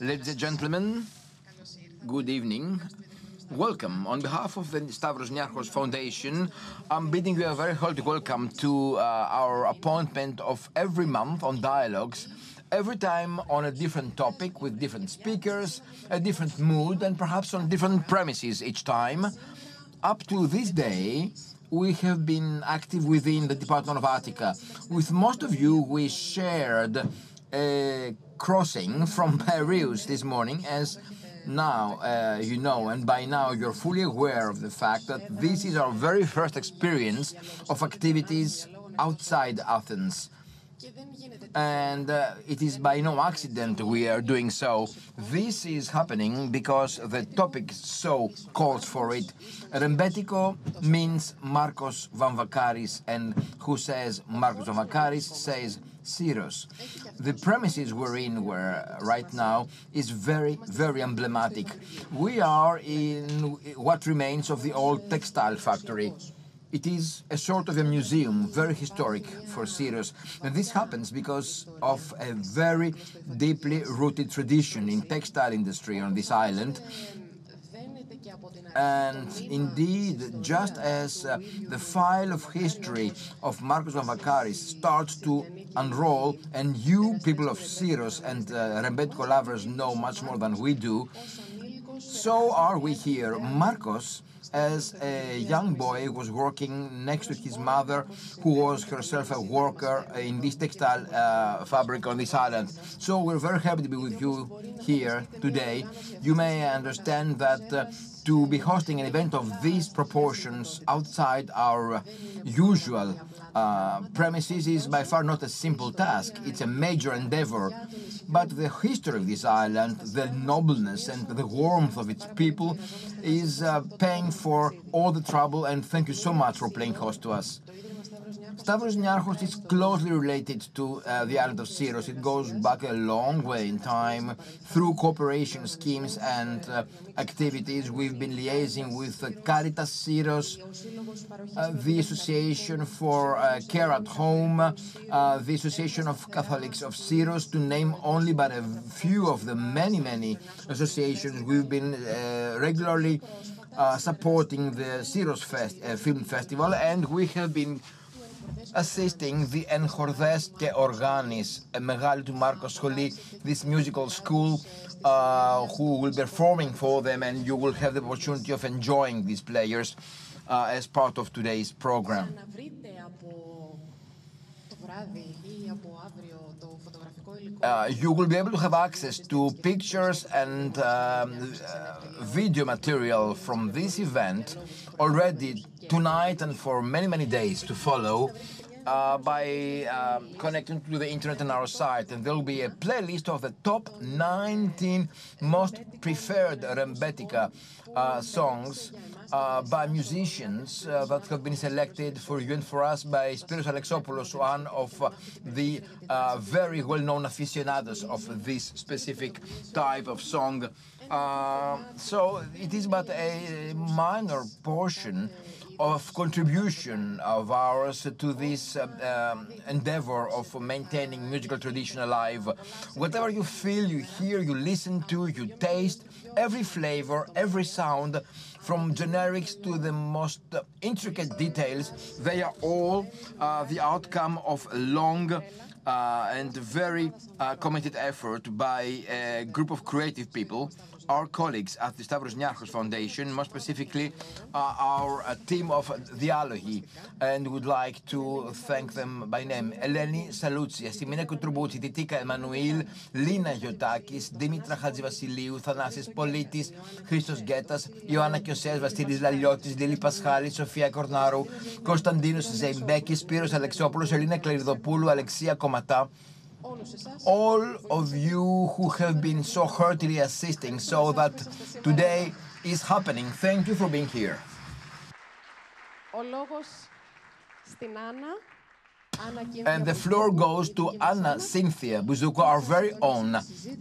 Ladies and gentlemen, good evening. Welcome. On behalf of the Stavros Niarchos Foundation, I'm bidding you a very hearty welcome to uh, our appointment of every month on Dialogues, every time on a different topic with different speakers, a different mood, and perhaps on different premises each time. Up to this day, we have been active within the Department of Attica. With most of you, we shared a crossing from Piraeus this morning, as now uh, you know, and by now you're fully aware of the fact that this is our very first experience of activities outside Athens. And uh, it is by no accident we are doing so. This is happening because the topic so calls for it. Rembetiko means Markos Vamvakaris, and who says Markos Vamvakaris says Syros. The premises we're in where right now is very, very emblematic. We are in what remains of the old textile factory. It is a sort of a museum, very historic for Syros. And this happens because of a very deeply rooted tradition in textile industry on this island and indeed, just as uh, the file of history of Markos Vamvakaris starts to unroll, and you, people of Syros and uh, Rembetiko lovers, know much more than we do, so are we here. Markos as a young boy was working next to his mother, who was herself a worker in this textile uh, fabric on this island. So we're very happy to be with you here today. You may understand that uh, to be hosting an event of these proportions outside our usual uh, premises is by far not a simple task. It's a major endeavor. But the history of this island, the nobleness and the warmth of its people is uh, paying for all the trouble, and thank you so much for playing host to us. Stavros Niarchos is closely related to uh, the island of Syros. It goes back a long way in time through cooperation schemes and uh, activities. We've been liaising with uh, Caritas Syros, uh, the Association for uh, Care at Home, uh, the Association of Catholics of Syros, to name only but a few of the many, many associations we've been regularly supporting the Syros Fest, Film Festival, and we have been assisting the Enchordes και Organis, a μεγάλη του Μάρκο σχολή, this musical school, uh, who will be performing for them, and you will have the opportunity of enjoying these players uh, as part of today's program. Uh, you will be able to have access to pictures and um, uh, video material from this event already tonight and for many, many days to follow uh, by uh, connecting to the internet and our site, and there will be a playlist of the top 19 most preferred Rembetika songs uh, by musicians uh, that have been selected for you and for us by Spiros Alexopoulos, one of uh, the very well-known aficionados of this specific type of song. so it is but a minor portion of contribution of ours to this uh, um, endeavor of maintaining musical tradition alive. Whatever you feel, you hear, you listen to, you taste, every flavor, every sound, from generics to the most intricate details, they are all uh, the outcome of a long uh, and very uh, committed effort by a group of creative people our colleagues at the Stavros Niarchos Foundation, more specifically uh, our uh, team of Dialogi, and would like to thank them by name. Eleni Salutsi, Simina Kutrubuti, Titika Emanuel, Lina Yotakis, Dimitra Hadjivasiliou, Thanasis Politis, Christos Getas, Ioanna Kiosές, Vastilis Λαλιώτης, Λίλη Πασχάλη, Σοφία Κορνάρου, Κωνσταντίνος Ζεϊμπέκης, Σπύρος Αλεξόπουλος, Ελίνα Κλεριδοπούλου, Αλεξία Κομματά, all of you who have been so heartily assisting so that today is happening. Thank you for being here. And the floor goes to Anna Cynthia Bousdoukou, our very own.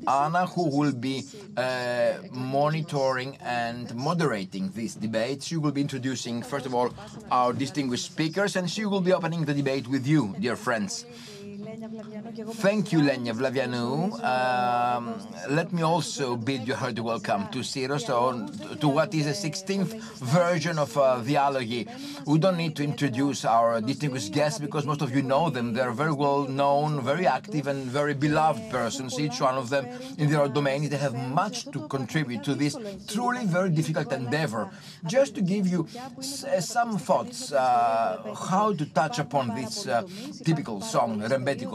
Anna, who will be uh, monitoring and moderating these debates. She will be introducing, first of all, our distinguished speakers, and she will be opening the debate with you, dear friends. Thank you, Lenya Vlavianou. Um, let me also bid you a hearty welcome to Syros, so to what is the 16th version of uh, Dialogy. We don't need to introduce our distinguished guests because most of you know them. They're very well known, very active, and very beloved persons, each one of them in their domain. They have much to contribute to this truly very difficult endeavor. Just to give you some thoughts uh, how to touch upon this uh, typical song,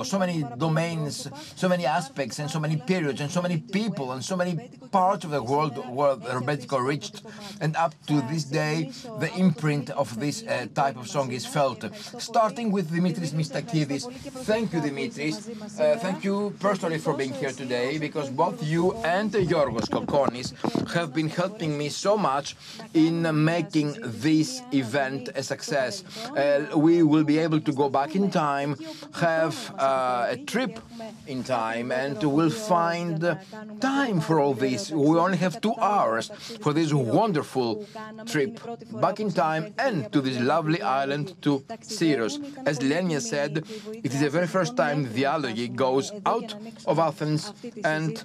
So many domains, so many aspects, and so many periods, and so many people, and so many parts of the world where Rebetiko reached. And up to this day, the imprint of this uh, type of song is felt. Starting with Dimitris Mistakidis. Thank you, Dimitris. Uh, thank you personally for being here today, because both you and Yorgos Kokkonis have been helping me so much in making this event a success. Uh, we will be able to go back in time, have uh, a trip in time and we'll find time for all this. We only have two hours for this wonderful trip back in time and to this lovely island to Syros. As Lenya said, it is the very first time Dialogy goes out of Athens and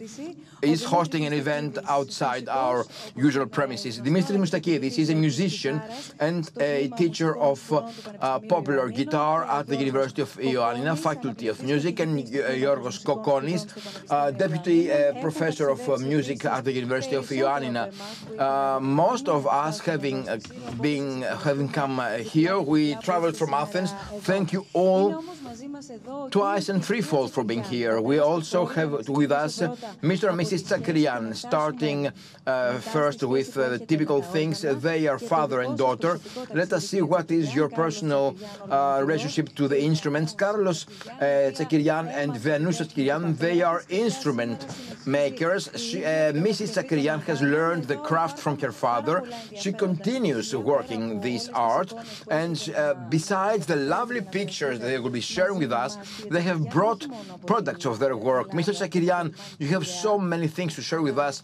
is hosting an event outside our usual premises. Dimitris Mistakidis is a musician and a teacher of uh, popular guitar at the University of Ioannina Faculty of Music and Yorgos Kokkonis, uh, Deputy uh, Professor of uh, Music at the University of Ioannina. most of us having been having come here, we traveled from Athens. Thank you all twice and threefold for being here. We also have with us Mr. and Mrs. Tsakirian, starting uh, first with uh, typical things. They are father and daughter. Let us see what is your personal uh, relationship to the instruments. Carlos uh, Tsakirian and Venus Tsakirian, they are instrument makers. She, uh, Mrs. Tsakirian has learned the craft from her father. She continues working this art. And uh, besides the lovely pictures they will be sharing with us, they have brought products of their work. Mr. Tsakirian, you have so many things to share with us,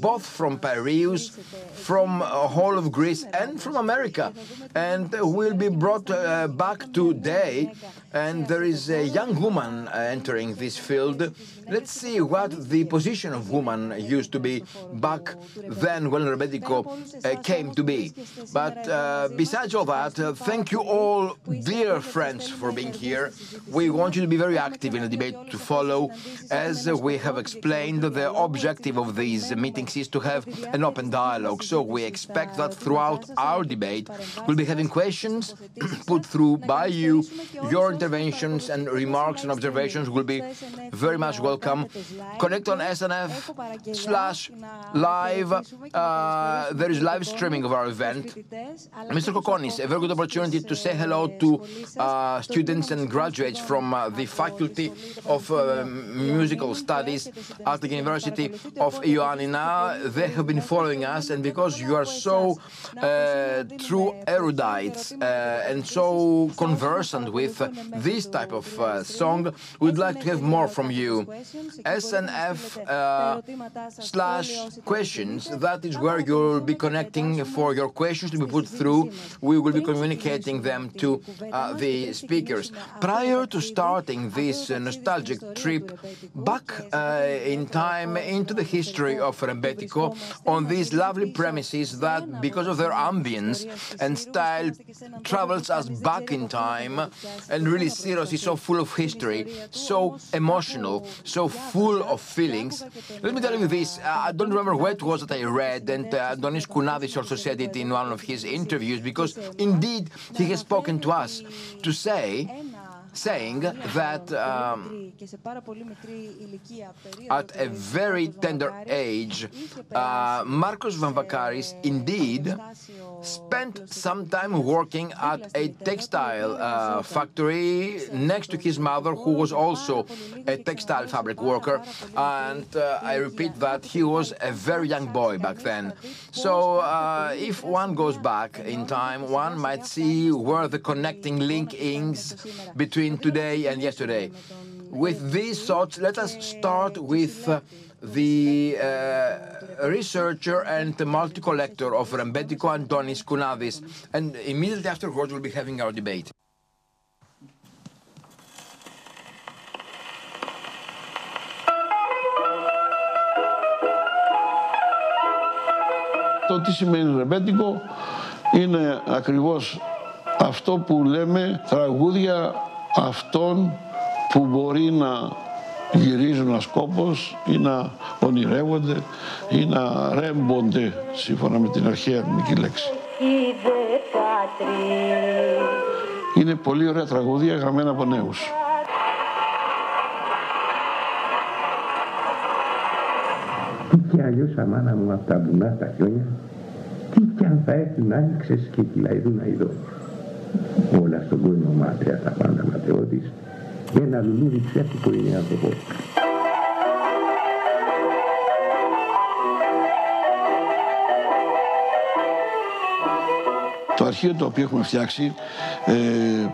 both from Piraeus, from a whole of Greece, and from America. And will be brought uh, back today. And there is a young woman uh, entering this field. Let's see what the position of woman used to be back then when Rebetiko uh, came to be. But uh, besides all that, uh, thank you all, dear friends, for being here. We want you to be very active in the debate to follow. As we have explained, the objective of these meetings is to have an open dialogue. So we expect that throughout our debate, we'll be having questions put through by you. Your interventions and remarks and observations will be very much welcome. Connect on SNF slash live. Uh, there is live streaming of our event. Mr. Kokkonis, a very good opportunity to say hello to uh, students and graduates from uh, the Faculty of uh, Musical Studies at the University of Ioannina. They have been following us, and because you are so uh, true erudites uh, and so conversant with this type of uh, song, we'd like to have more from you. SNF slash questions, that is where you'll be connecting for your questions to be put through. We will be communicating them to the speakers. Prior to starting this uh, nostalgic trip back uh, in time into the history of Rembetiko on these lovely premises that, because of their ambience and style, travels us back in time. And really, Syros is full of history, so emotional, so full of feelings. Let me tell you this I don't remember where it was that I read, and uh, Donis Kounadis also said it in one of his interviews, because indeed he has spoken to us to say saying that um, at a very tender age, uh, Markos Vamvakaris indeed spent some time working at a textile uh, factory next to his mother, who was also a textile fabric worker. And uh, I repeat that he was a very young boy back then. So uh, if one goes back in time, one might see where the connecting link is between today and yesterday. With these thoughts, let us start with uh, the uh, researcher and multi-collector of Rembetiko, Antonis Kounadis, and immediately afterwards we'll be having our debate. Το τι σημαίνει ρεμπέτικο είναι ακριβώς αυτό που λέμε τραγούδια αυτών που μπορεί να γυρίζουν ασκόπως ή να ονειρεύονται ή να ρέμπονται σύμφωνα με την αρχαία ελληνική λέξη. Είναι πολύ ωραία τραγούδια γραμμένα από νέους. Τι κι αλλιώς αμάνα μου από τα βουνά τα χιόνια, τι κι αν θα έρθουν άνοιξες και κυλαϊδούν αηδό. Όλα στον κόσμο μάτρια τα πάντα ματαιώτης, ένα λουλούδι ψεύτικο είναι άνθρωπο. Το αρχείο το οποίο έχουμε φτιάξει ε,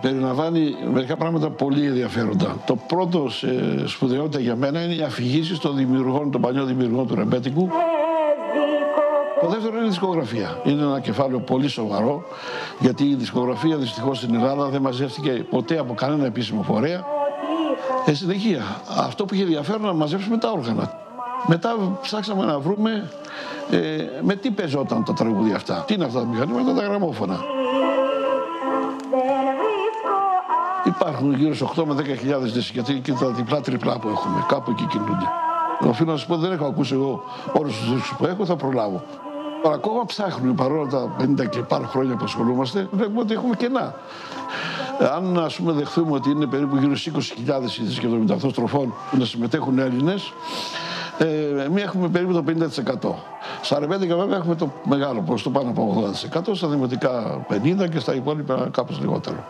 περιλαμβάνει μερικά πράγματα πολύ ενδιαφέροντα. Το πρώτο ε, σπουδαιότητα για μένα είναι οι αφηγήσει των δημιουργών, των παλιών δημιουργών του Ρεμπέτικου. Το δεύτερο είναι η δισκογραφία. Είναι ένα κεφάλαιο πολύ σοβαρό, γιατί η δισκογραφία δυστυχώς στην Ελλάδα δεν μαζεύτηκε ποτέ από κανένα επίσημο φορέα. Ε, συνεχεία, αυτό που είχε ενδιαφέρον να μαζέψουμε τα όργανα. Μετά ψάξαμε να βρούμε ε, με τι παίζονταν τα τραγούδια αυτά; Τι είναι αυτά τα μηχανήματα, τα γραμμόφωνα. Υπάρχουν γύρω στις 8 με 10.000 δίσκοι, γιατί και τα διπλά τριπλά που έχουμε, κάπου εκεί κινούνται. Οφείλω να σα πω, δεν έχω ακούσει εγώ όλους τους δίσκους που έχω, θα προλάβω. Αλλά ακόμα ψάχνουμε παρόλα τα 50 και πάνω χρόνια που ασχολούμαστε, βλέπουμε ότι έχουμε κενά. Αν ας πούμε δεχθούμε ότι είναι περίπου γύρω στις 20.000 οι δίσκοι στροφών που να συμμετέχουν Έλληνες, ε, εμείς έχουμε περίπου το 50%. Στα ρεβέντικα βέβαια έχουμε το μεγάλο ποσοστό πάνω από 80%, στα δημοτικά 50% και στα υπόλοιπα κάπως λιγότερο.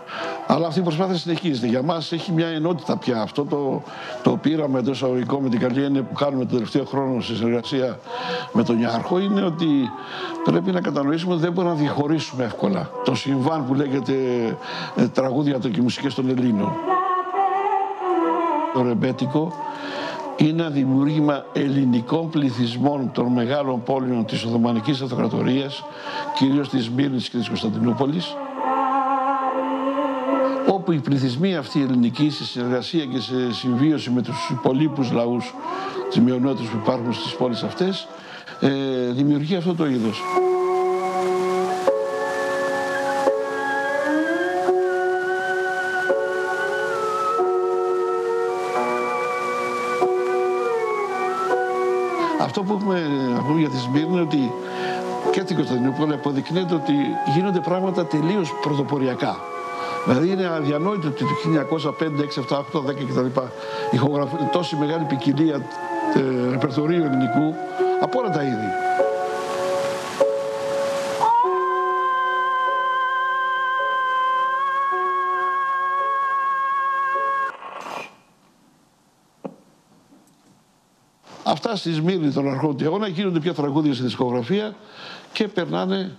Αλλά αυτή η προσπάθεια συνεχίζεται. Για μας έχει μια ενότητα πια. Αυτό το, το πείραμα εντός αγωγικών με την καλή έννοια που κάνουμε το τελευταίο χρόνο στη συνεργασία με τον Ιάρχο είναι ότι πρέπει να κατανοήσουμε ότι δεν μπορούμε να διαχωρίσουμε εύκολα το συμβάν που λέγεται ε, τραγούδια και μουσικές των Ελλήνων. Το ρεμπέτικο είναι ένα δημιούργημα ελληνικών πληθυσμών των μεγάλων πόλεων της Οθωμανικής Αυτοκρατορίας, κυρίως της Μύρνης και της Κωνσταντινούπολης, όπου οι πληθυσμοί αυτοί οι ελληνικοί σε συνεργασία και σε συμβίωση με τους υπολείπους λαούς της μειονότητας που υπάρχουν στις πόλεις αυτές, ε, δημιουργεί αυτό το είδος. Αυτό που έχουμε να πούμε για τη Σμύρνη είναι ότι και την Κωνσταντινούπολη αποδεικνύεται ότι γίνονται πράγματα τελείως πρωτοποριακά. Δηλαδή είναι αδιανόητο ότι το 1905, 6, 7, 8, 10 κτλ. ηχογραφεί τόση μεγάλη ποικιλία ε, ρεπερτορίου ελληνικού από όλα τα είδη. Αυτά στη Σμύρνη των αρχών του αιώνα γίνονται πια τραγούδια στη δισκογραφία και περνάνε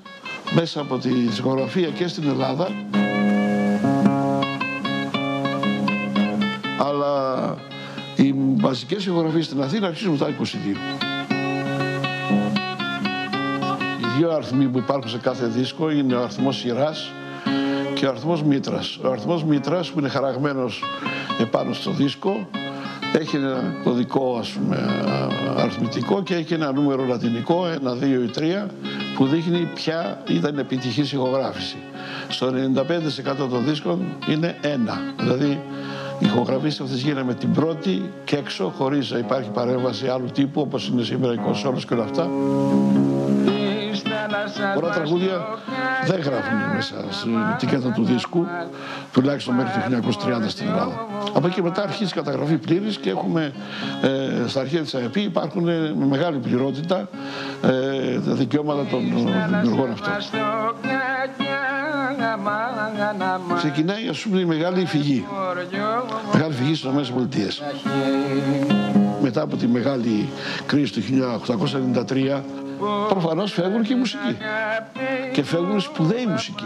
μέσα από τη δισκογραφία και στην Ελλάδα. Αλλά οι βασικές ηχογραφίες στην Αθήνα αρχίζουν μετά 22. Οι δύο αριθμοί που υπάρχουν σε κάθε δίσκο είναι ο αριθμός σειράς και ο αριθμός μήτρας. Ο αριθμός μήτρας που είναι χαραγμένος επάνω στο δίσκο έχει ένα κωδικό ας πούμε, αριθμητικό και έχει ένα νούμερο λατινικό, ένα, δύο ή τρία, που δείχνει ποια ήταν επιτυχής ηχογράφηση. Στο 95% των δίσκων είναι ένα. Δηλαδή, οι ηχογραφήσεις αυτές γίνανε με την πρώτη και έξω, χωρίς να υπάρχει παρέμβαση άλλου τύπου, όπως είναι σήμερα οι κονσόλες και όλα αυτά. Πολλά τραγούδια δεν γράφουν μέσα στην ετικέτα του δίσκου, τουλάχιστον μέχρι το 1930 στην Ελλάδα. Από εκεί μετά αρχίζει η καταγραφή πλήρης και έχουμε ε, στα αρχεία της ΑΕΠ υπάρχουν ε, με μεγάλη πληρότητα ε, τα δικαιώματα των δημιουργών αυτών. Ξεκινάει ας πούμε η μεγάλη φυγή. Μεγάλη φυγή στις ΗΠΑ. Με μετά από τη μεγάλη κρίση του 1893 προφανώς φεύγουν και οι μουσικοί και φεύγουν σπουδαίοι μουσικοί.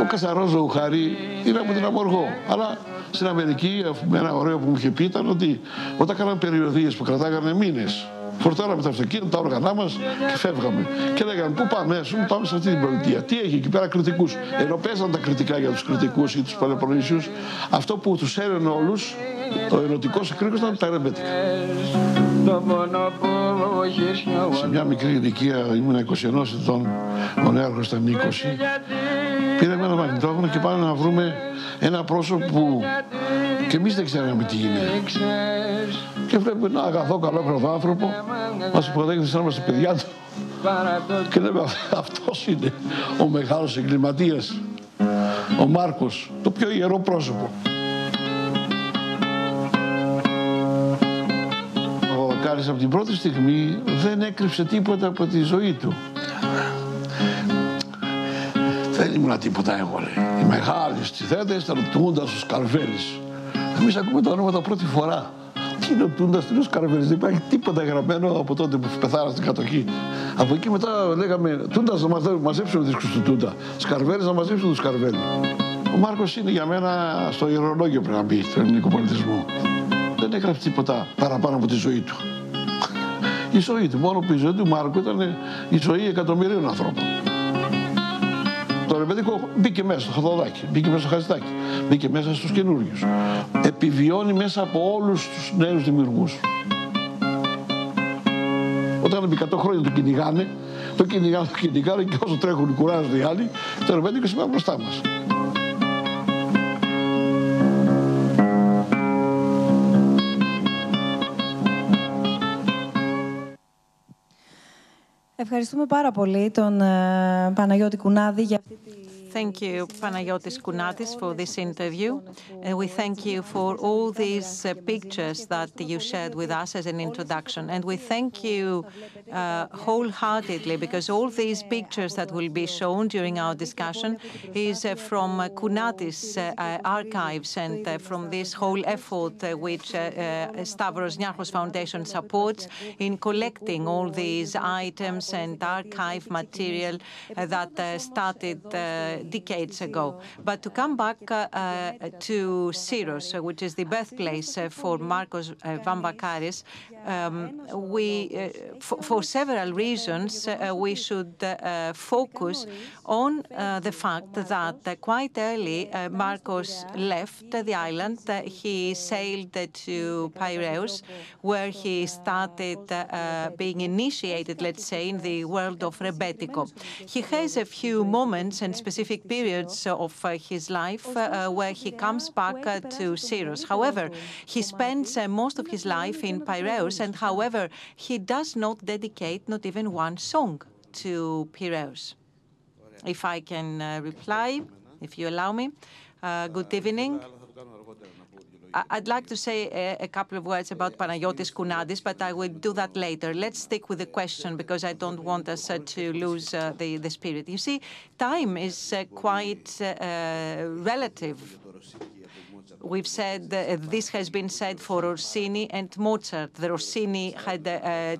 Ο Κασαρός Ζωουχάρη είναι από την Αμοργό, αλλά στην Αμερική ένα ωραίο που μου είχε πει ήταν ότι όταν κάναμε περιοδίες που κρατάγανε μήνες Φορτάραμε τα αυτοκίνητα, τα όργανά μας και φεύγαμε. Και λέγαμε πού πάμε, σου πάμε σε αυτή την πολιτεία. Τι έχει εκεί πέρα κριτικούς. Ενώ παίζαν τα κριτικά για τους κριτικούς ή τους Πελοποννήσιου, αυτό που τους έρενε όλους, ο ερωτικό εκρήκο ήταν τα ρεμπέτικα. Σε μια μικρή ηλικία, ήμουν 21 ετών, ο νέαρχο ήταν 20. Πήραμε ένα μαγνητόφωνο και πάμε να βρούμε ένα πρόσωπο που και εμείς δεν ξέραμε τι είναι. Και βλέπουμε ένα αγαθό, καλό άνθρωπο, μας υποδέχεται σαν είμαστε παιδιά του. Και λέμε, αυτός είναι ο μεγάλος εγκληματίας, ο Μάρκος, το πιο ιερό πρόσωπο. Ο Κάρης από την πρώτη στιγμή δεν έκρυψε τίποτα από τη ζωή του. Δεν ήμουν τίποτα εγώ, λέει. Οι μεγάλοι στη θέτα ήταν ο Τούντας, ο Σκαρβέλης. Εμείς ακούμε τα ονόματα πρώτη φορά. Τι είναι ο Τούντας, τι είναι ο Σκαρβέλης. Δεν υπάρχει τίποτα γραμμένο από τότε που πεθάρα στην κατοχή. Από εκεί μετά λέγαμε Τούντας να μαζέψουμε δίσκους του Τούντα. Σκαρβέλης να μαζέψουμε τους Σκαρβέλη. Ο Μάρκος είναι για μένα στο ηρωνόγιο πρέπει να μπει, του ελληνικού πολιτισμού. Δεν έγραψε τίποτα παραπάνω από τη ζωή του. Η ζωή του, μόνο που η ζωή του Μάρκου ήταν η ζωή εκατομμυρίων ανθρώπων. Το ρεμπέτικο μπήκε μέσα στο χαδοδάκι, μπήκε μέσα στο χαζιτάκι, μπήκε μέσα στους καινούριου. Επιβιώνει μέσα από όλους τους νέους δημιουργούς. Όταν επί 100 χρόνια το κυνηγάνε, το κυνηγάνε, το κυνηγάνε και όσο τρέχουν κουράζονται οι άλλοι, το ρεμπέτικο σημαίνει μπροστά μας. Ευχαριστούμε πάρα πολύ τον Παναγιώτη Κουνάδη για αυτή τη Thank you, Panayotis Kounadis, for this interview. And we thank you for all these uh, pictures that you shared with us as an introduction. And we thank you uh, wholeheartedly because all these pictures that will be shown during our discussion is uh, from uh, Kounadis uh, archives and uh, from this whole effort which Stavros Niarchos Foundation supports in collecting all these items and archive material that started decades ago. But to come back uh, uh, to Syros, uh, which is the birthplace uh, for Markos uh, Vamvakaris, um, we, uh, for, for, several reasons, we should focus on the fact that quite early Markos left the island. he sailed to Piraeus, where he started being initiated, let's say, in the world of Rebetiko. He has a few moments and specific specific periods of uh, his life uh, where he comes back uh, to Syros. However, he spends most of his life in Piraeus, and however, he does not dedicate not even one song to Piraeus. If I can reply, if you allow me. good evening. I'd like to say a, a, couple of words about Panayotis Kounadis, but I will do that later. Let's stick with the question because I don't want us uh, to lose uh, the, the spirit. You see, time is uh, quite relative We've said uh, this has been said for Rossini and Mozart. The Rossini had a,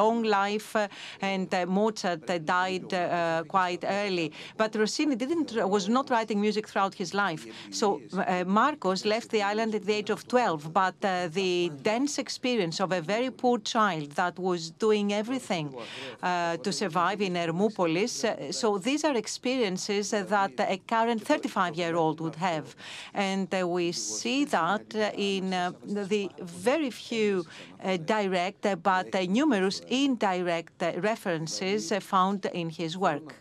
long life, uh, and Mozart died uh, quite early. But Rossini didn't was not writing music throughout his life. So Markos left the island at the age of 12. But the dense experience of a very poor child that was doing everything to survive in Hermopolis. so these are experiences that a current 35-year-old would have. And and uh, we see that uh, in uh, the very few direct but numerous indirect references found in his work.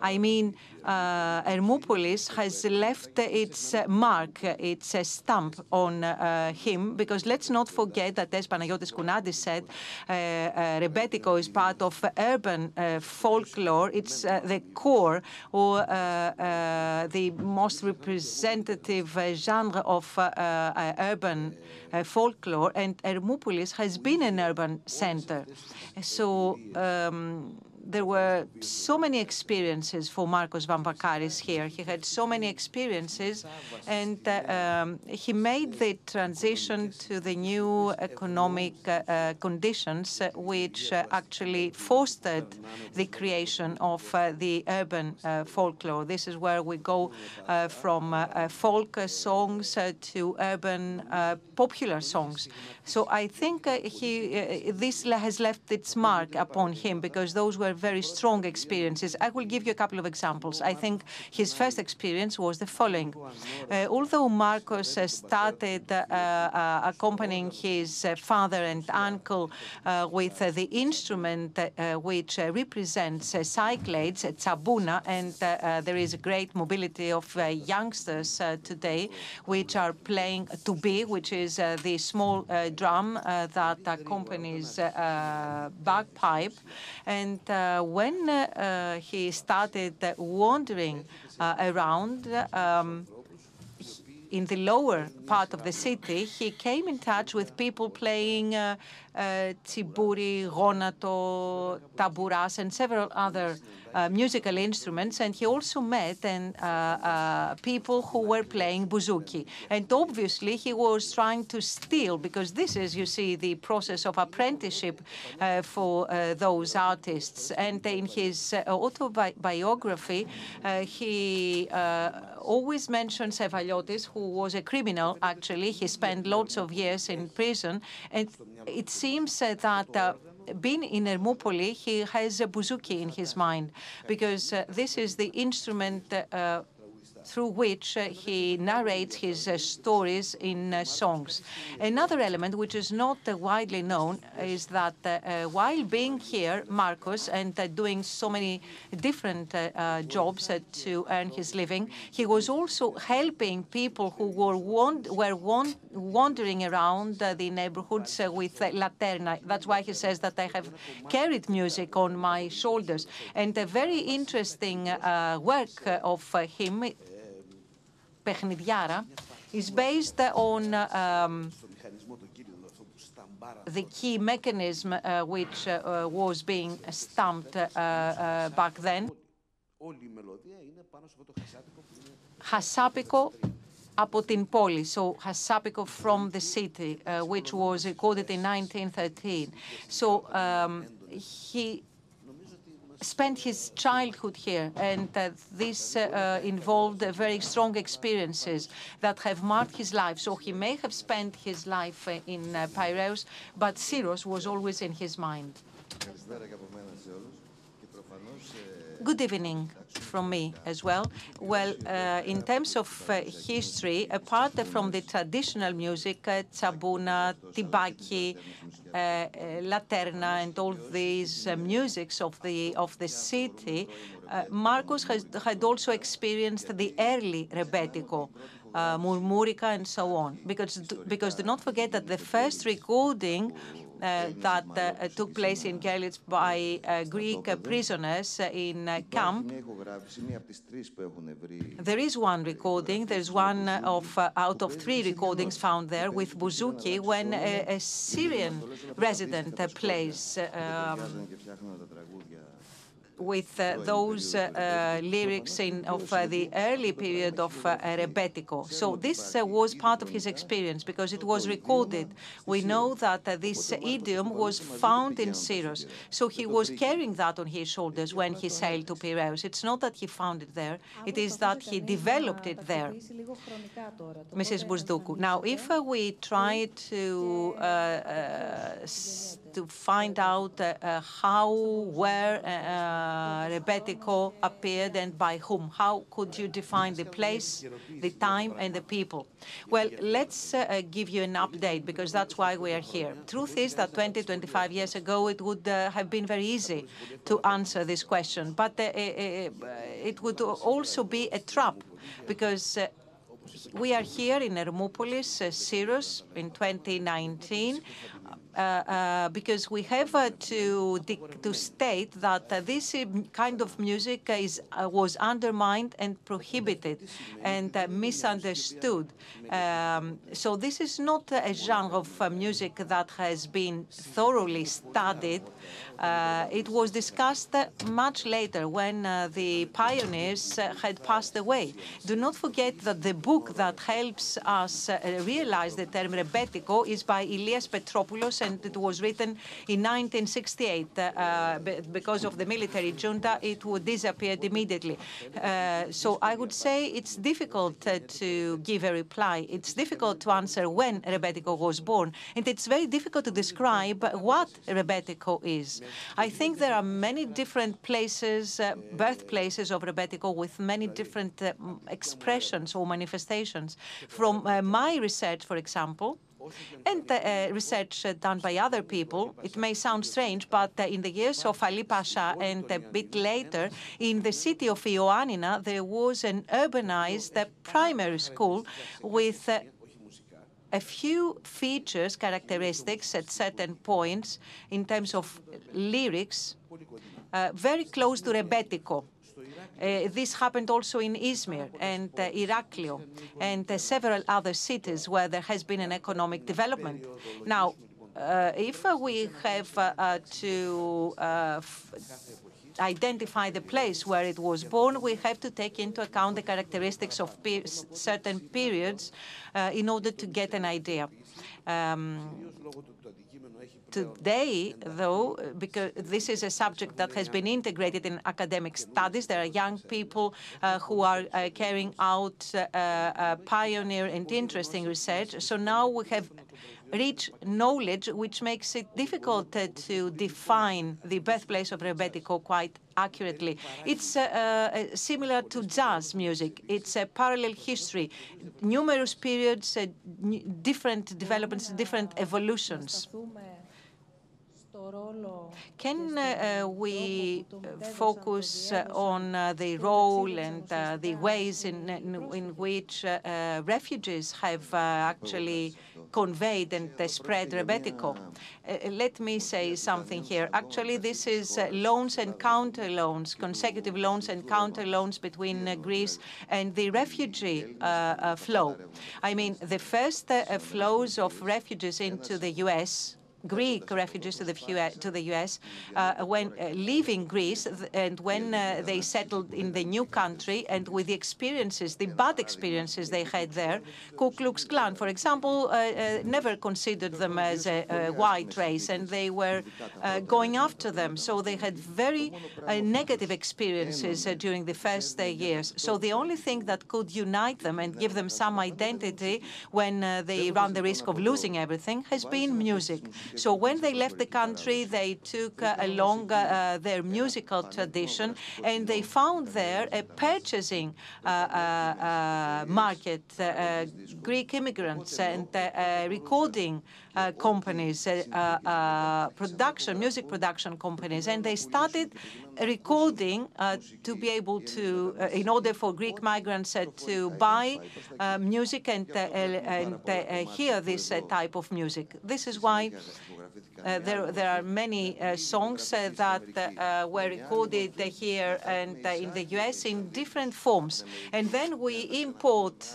I mean, uh, Hermopolis has left its mark, its stamp on uh, him, because let's not forget that, as Panagiotis Kounadis said, uh, uh, Rebetiko is part of urban uh, folklore. It's uh, the core or the most representative genre of urban folklore, and Hermopolis has been an urban center. So um, there were so many experiences for Markos Vamvakaris here. He had so many experiences, and uh, um, he made the transition to the new economic uh, uh conditions, uh, which uh, actually fostered the creation of the urban folklore. This is where we go from folk songs to urban popular songs. So I think he this has left its mark upon him because those were very strong experiences. I will give you a couple of examples. I think his first experience was the following. Uh, although Markos uh, started uh, uh accompanying his uh, father and uncle uh, with uh, the instrument uh, which represents cyclades, tsabouna, and there is a great mobility of youngsters today which are playing tubi, which is the small drum that accompanies bagpipe. And uh, when uh, he started wandering uh, around, um, in the lower part of the city, he came in touch with people playing uh, uh, gonato, taburas, and several other uh, Uh, musical instruments, and he also met and uh, uh, people who were playing bouzouki. And obviously, he was trying to steal because this is, you see, the process of apprenticeship uh, for uh, those artists. And in his autobiography, he always mentions Aivaliotis, who was a criminal. Actually, he spent lots of years in prison, and it seems that being in Ermoupoli, he has a bouzouki in his mind because uh, this is the instrument uh, through which uh, he narrates his uh, stories in uh, songs. Another element which is not uh, widely known is that uh, uh, while being here, Markos, and doing so many different jobs to earn his living, he was also helping people who were, were wand wandering around the neighborhoods with Laterna. That's why he says that I have carried music on my shoulders. And a very interesting work of him παιχνιδιάρα is based on um, the key mechanism uh, which uh, was being stamped uh, back then. Χασάπικο από την πόλη, so Hasapiko from the city, uh, which was recorded in 1913. So um, he spent his childhood here, and uh, this uh, involved very strong experiences that have marked his life. So he may have spent his life uh, in uh, Piraeus, but Syros was always in his mind. Good evening from me as well. Well, uh, in terms of uh, history, apart from the traditional music, uh, tibaki, uh, uh, laterna, and all these uh, musics of the of the city, Markos has, had also experienced the early rebetiko. Murmurica and so on, because because do not forget that the first recording that uh, took place in Görlitz by uh, Greek prisoners in camp. There is one recording. There's one of out of three recordings found there with bouzouki when a, a Syrian resident plays. Um, with uh, those uh, uh, lyrics in, of uh, the early period of uh, Rebetiko. So this uh, was part of his experience because it was recorded. We know that this idiom was found in Syros. So he was carrying that on his shoulders when he sailed to Piraeus. It's not that he found it there, it is that he developed it there. Mrs. Bousdoukou. Now, if we try to to find out uh, uh, how, where uh, Rebetiko appeared and by whom. How could you define the place, the time, and the people? Well, let's give you an update because that's why we are here. Truth is that 20, 25 years ago, it would have been very easy to answer this question, but it would also be a trap because we are here in Ermopolis, uh, in 2019 uh, because we have uh, to to state that uh, this kind of music is was undermined and prohibited and misunderstood. Um, so this is not a genre of music that has been thoroughly studied. Uh, it was discussed much later when uh, the pioneers uh, had passed away. Do not forget that the book that helps us realize the term rebetiko is by Ilias Petropoulos and it was written in 1968. because of the military junta, it would disappear immediately. so I would say it's difficult to give a reply. It's difficult to answer when rebetiko was born, and it's very difficult to describe what rebetiko is. I think there are many different places, uh, birthplaces of rebetiko with many different uh, expressions or manifestations. From uh, my research, for example, and uh, research uh, done by other people. It may sound strange, but uh, in the years of Ali Pasha and a bit later, in the city of Ioannina, there was an urbanized primary school with a few features, characteristics at certain points in terms of lyrics, uh, very close to rebetiko. Uh, this happened also in Izmir and uh, Iraklio and uh, several other cities where there has been an economic development. Now, if we have to identify the place where it was born, we have to take into account the characteristics of pe certain periods uh, in order to get an idea. Um, today, though, because this is a subject that has been integrated in academic studies, there are young people uh, who are uh, carrying out pioneer and interesting research. So now we have rich knowledge, which makes it difficult uh, to define the birthplace of rebetiko quite accurately. It's uh, uh, similar to jazz music. It's a parallel history, numerous periods, different developments, different evolutions. Can uh, we focus on uh, the role and uh, the ways in, in, in which refugees have actually conveyed and spread rebetiko? Uh, uh, let me say something here. Actually, this is uh, loans and counter loans, consecutive loans and counter loans between Greece and the refugee flow. I mean, the first flows of refugees into the U.S. Greek refugees to the, to the U.S. Uh, when uh, leaving Greece and when uh, they settled in the new country and with the experiences, the bad experiences they had there, Ku Klux Klan, for example, uh, uh, never considered them as a, a, white race and they were uh, going after them. So they had very negative experiences during the first years. So the only thing that could unite them and give them some identity when they run the risk of losing everything has been music. So when they left the country, they took uh, along uh, uh their musical tradition, and they found there a purchasing uh, uh, uh market, Greek immigrants and recording Uh, companies, uh, uh, production, music production companies, and they started recording to be able to, in order for Greek migrants to buy music and, and hear this type of music. This is why uh, there, there are many uh, songs uh, that were recorded here and in the U.S. in different forms. And then we import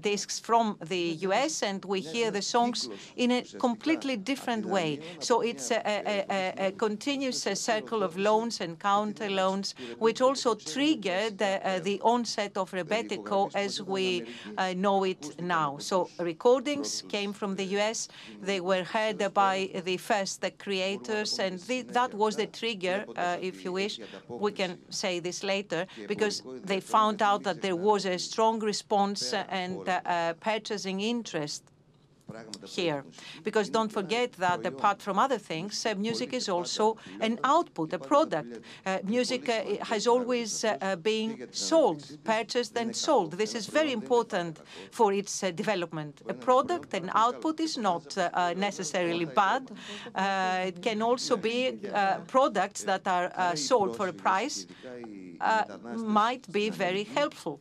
discs from the U.S. and we hear the songs in a completely different way. So it's a, a, a continuous circle of loans and counter loans, which also triggered the, the onset of rebetiko as we know it now. So recordings came from the U.S. They were heard by the first the creators, and the, that was the trigger, uh, if you wish. We can say this later, because they found out that there was a strong response and uh, purchasing interest here. Because don't forget that apart from other things, uh, music is also an output, a product. Uh, music uh, has always been sold, purchased and sold. This is very important for its development. A product, an output is not necessarily bad. it can also be products that are sold for a price uh, might be very helpful.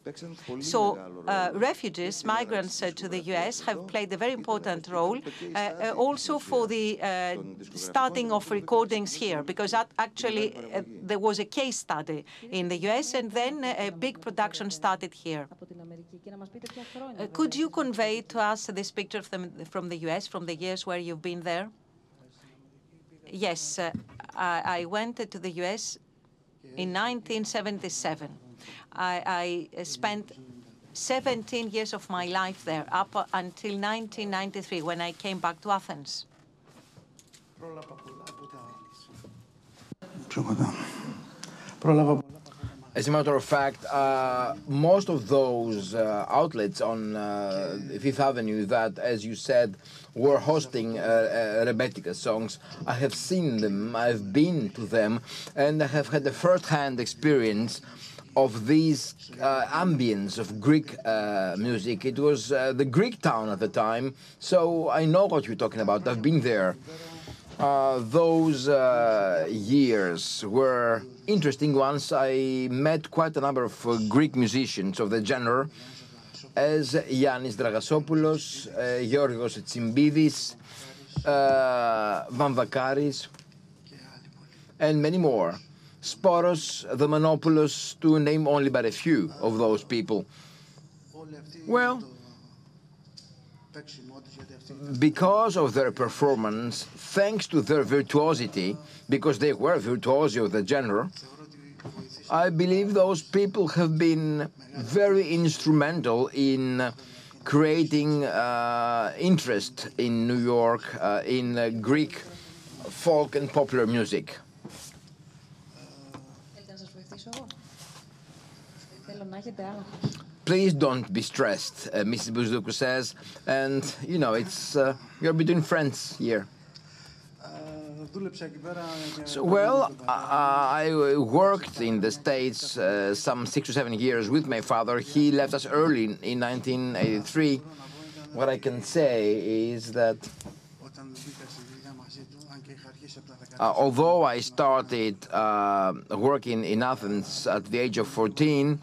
So uh, refugees, migrants uh, to the U.S. have played a very important important role, uh, uh, also for the uh, starting of recordings here, because actually there was a case study in the US and then a big production started here. Could you convey to us this picture from the US, from the years where you've been there? Yes, I went to the US in 1977. I spent 17 years of my life there, up until 1993, when I came back to Athens. As a matter of fact, uh, most of those uh, outlets on uh, Fifth Avenue that, as you said, were hosting uh, uh, Rebetika songs, I have seen them, I've been to them, and I have had a first-hand experience of these uh, ambience of Greek uh, music. It was uh, the Greek town at the time, so I know what you're talking about. I've been there. Uh, those uh, years were interesting ones. I met quite a number of uh, Greek musicians of the genre, as Yannis Dragasopoulos, Georgios Tsimbidis, uh, Vamvakaris, and many more. Sporos, the Manopoulos, to name only but a few of those people. Well, because of their performance, thanks to their virtuosity, because they were virtuosi of the genre, I believe those people have been very instrumental in creating uh, interest in New York uh, in uh, Greek folk and popular music. Please don't be stressed, uh, Mrs. Bousdoukou says. And, you know, it's uh, you're between friends here. So, well, I, I worked in the States uh, some six or seven years with my father. He left us early in 1983. What I can say is that uh, although I started uh, working in Athens at the age of 14,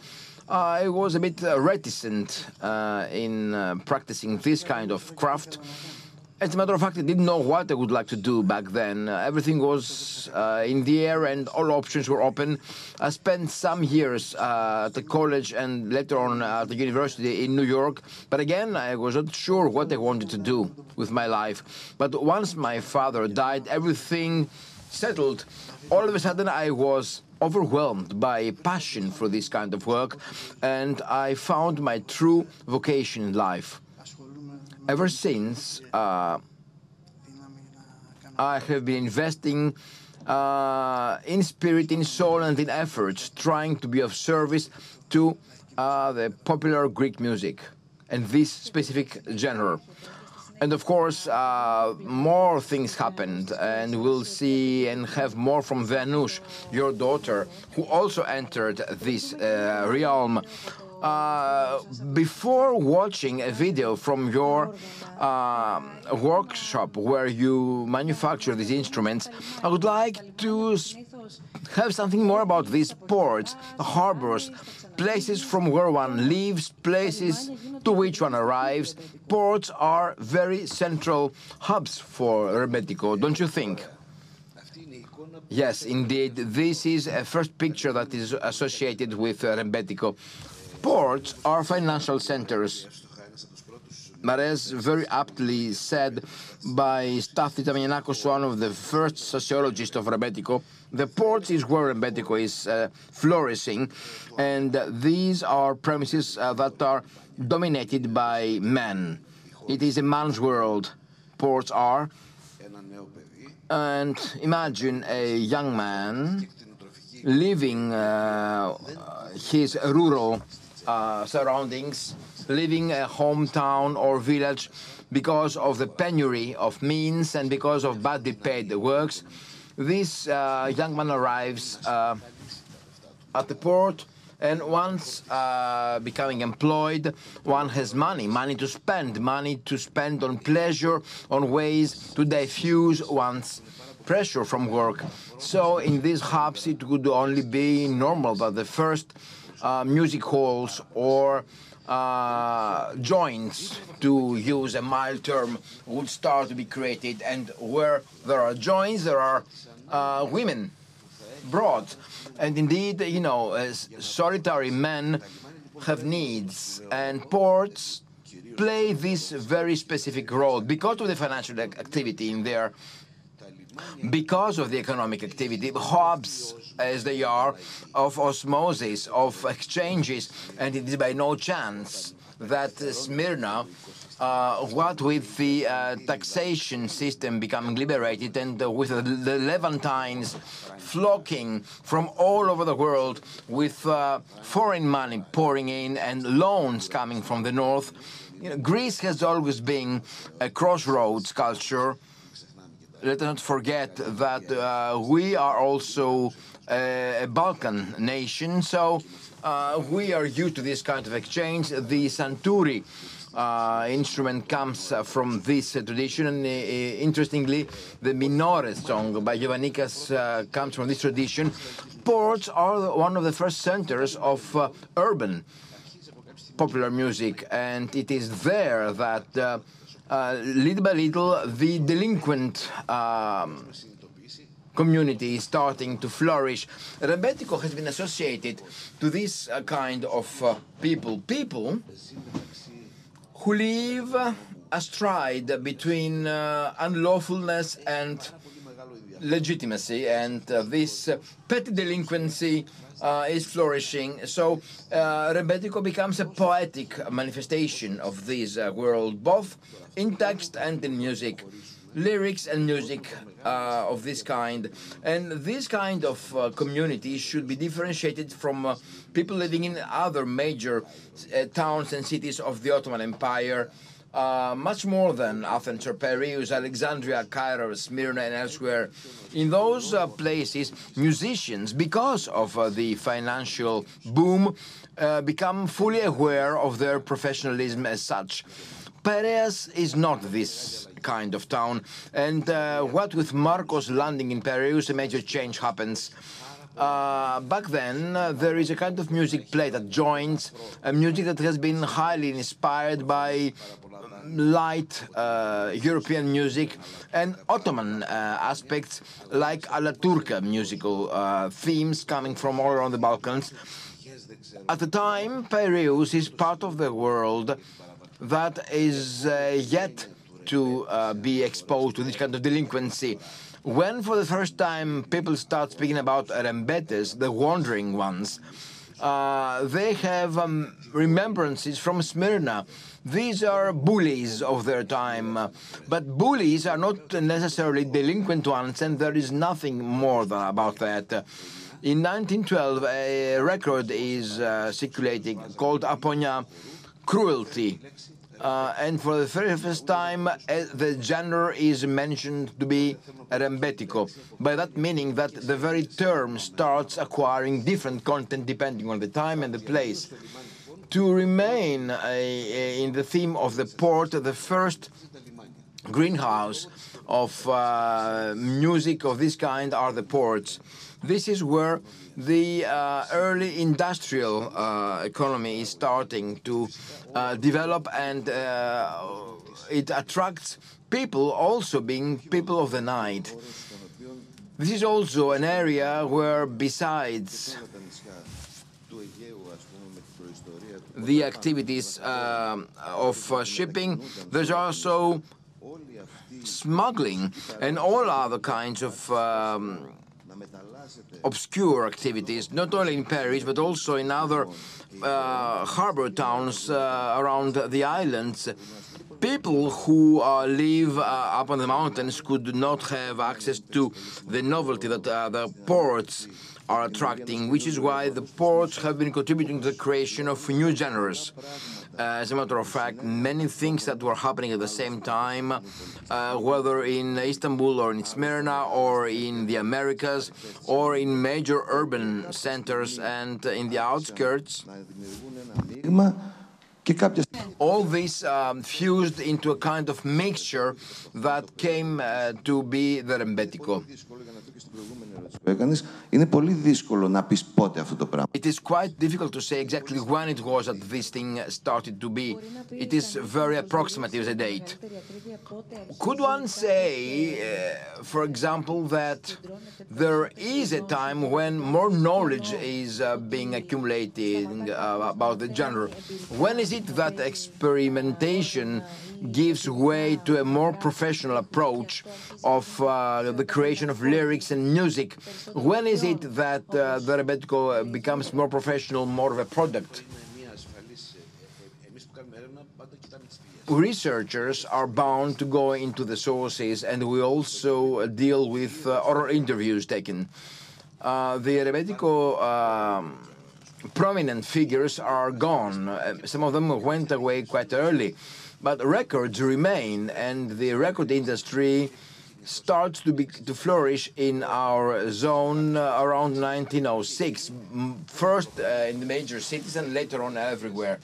I was a bit uh, reticent uh, in uh, practicing this kind of craft. As a matter of fact, I didn't know what I would like to do back then. Uh, everything was uh, in the air and all options were open. I spent some years uh, at the college and later on at the university in New York. But again, I was not sure what I wanted to do with my life. But once my father died, everything settled. All of a sudden, I was overwhelmed by passion for this kind of work, and I found my true vocation in life. Ever since, uh, I have been investing uh, in spirit, in soul, and in efforts, trying to be of service to uh, the popular Greek music and this specific genre. And of course, uh, more things happened, and we'll see and have more from Venus, your daughter, who also entered this uh, realm. Uh, before watching a video from your uh, workshop where you manufacture these instruments, I would like to have something more about these ports, harbors, places from where one lives, places to which one arrives. Ports are very central hubs for Rebetiko, don't you think? Yes, indeed. This is a first picture that is associated with Rebetiko. Ports are financial centers. As very aptly said by Stathis Damianakos, one of the first sociologists of Rebetiko, the port is where Rebetiko is uh, flourishing, and these are premises uh, that are dominated by men. It is a man's world, ports are. And imagine a young man leaving uh, his rural uh, surroundings, leaving a hometown or village because of the penury of means and because of badly paid works. This uh, young man arrives uh, at the port, and once uh, becoming employed, one has money, money to spend, money to spend on pleasure, on ways to diffuse one's pressure from work. So in these hubs, it would only be normal that the first uh, music halls or uh, joints, to use a mild term, would start to be created. And where there are joints, there are uh, women brought. And indeed, you know, as solitary men have needs, and ports play this very specific role because of the financial activity in there, because of the economic activity, hubs as they are of osmosis, of exchanges, and it is by no chance that Smyrna uh, what with the uh, taxation system becoming liberated and uh, with the Levantines flocking from all over the world with uh, foreign money pouring in and loans coming from the north, you know, Greece has always been a crossroads culture. Let us not forget that uh, we are also a Balkan nation, so uh, we are used to this kind of exchange. The Santuri uh, instrument comes uh, from this uh, tradition. And interestingly, the Minore song by Giovannikas comes from this tradition. Ports are one of the first centers of urban popular music, and it is there that uh, little by little the delinquent um, community is starting to flourish. Rembetiko has been associated to this uh, kind of uh, people. People who live astride between uh, unlawfulness and legitimacy, and uh, this uh, petty delinquency uh, is flourishing. So uh, Rembetiko becomes a poetic manifestation of this uh, world, both in text and in music lyrics and music uh, of this kind. And this kind of uh, community should be differentiated from uh, people living in other major uh, towns and cities of the Ottoman Empire. Uh, much more than Athens or Piraeus, Alexandria, Cairo, Smyrna, and elsewhere. In those uh, places, musicians, because of the financial boom, become fully aware of their professionalism as such. Piraeus is not this kind of town. And uh, what with Markos landing in Piraeus, a major change happens. Uh, back then, uh, there is a kind of music played that joins a music that has been highly inspired by light uh, European music and Ottoman uh, aspects like Alaturka musical uh, themes coming from all around the Balkans. At the time, Piraeus is part of the world that is yet to be exposed to this kind of delinquency. When for the first time people start speaking about rembetes, the wandering ones, uh, they have um, remembrances from Smyrna. These are bullies of their time, but bullies are not necessarily delinquent ones, and there is nothing more about that. In 1912, a record is uh, circulating called Aponia Cruelty. Uh, and for the very first time, uh, the genre is mentioned to be rembetiko, by that meaning that the very term starts acquiring different content depending on the time and the place. To remain uh, in the theme of the port, the first greenhouse of uh, music of this kind are the ports. This is where the uh, early industrial uh, economy is starting to uh, develop and uh, it attracts people also being people of the night. This is also an area where besides the activities uh, of uh, shipping, there's also smuggling and all other kinds of um, obscure activities, not only in Piraeus, but also in other uh, harbor towns uh, around the islands. People who uh, live uh, up on the mountains could not have access to the novelty that uh, the ports are attracting, which is why the ports have been contributing to the creation of new genres. Uh, as a matter of fact, many things that were happening at the same time, uh, whether in Istanbul or in Smyrna or in the Americas or in major urban centers and in the outskirts, all this um, fused into a kind of mixture that came uh, to be the Rembetiko. είναι πολύ δύσκολο να πεις πότε αυτό το πράγμα. It is quite difficult to say exactly when it was that this thing started to be. It is very approximate as a date. Could one say, uh, for example, that there is a time when more knowledge is uh, being accumulated uh, about the genre? When is it that experimentation gives way to a more professional approach of uh, the creation of lyrics and music? When is it that uh, the rebetiko becomes more professional, more of a product? Researchers are bound to go into the sources, and we also deal with uh, interviews taken. Uh, the rebetiko um, prominent figures are gone. Uh, some of them went away quite early, but records remain, and the record industry starts to be to flourish in our zone uh, around 1906. First uh, in the major cities and later on everywhere.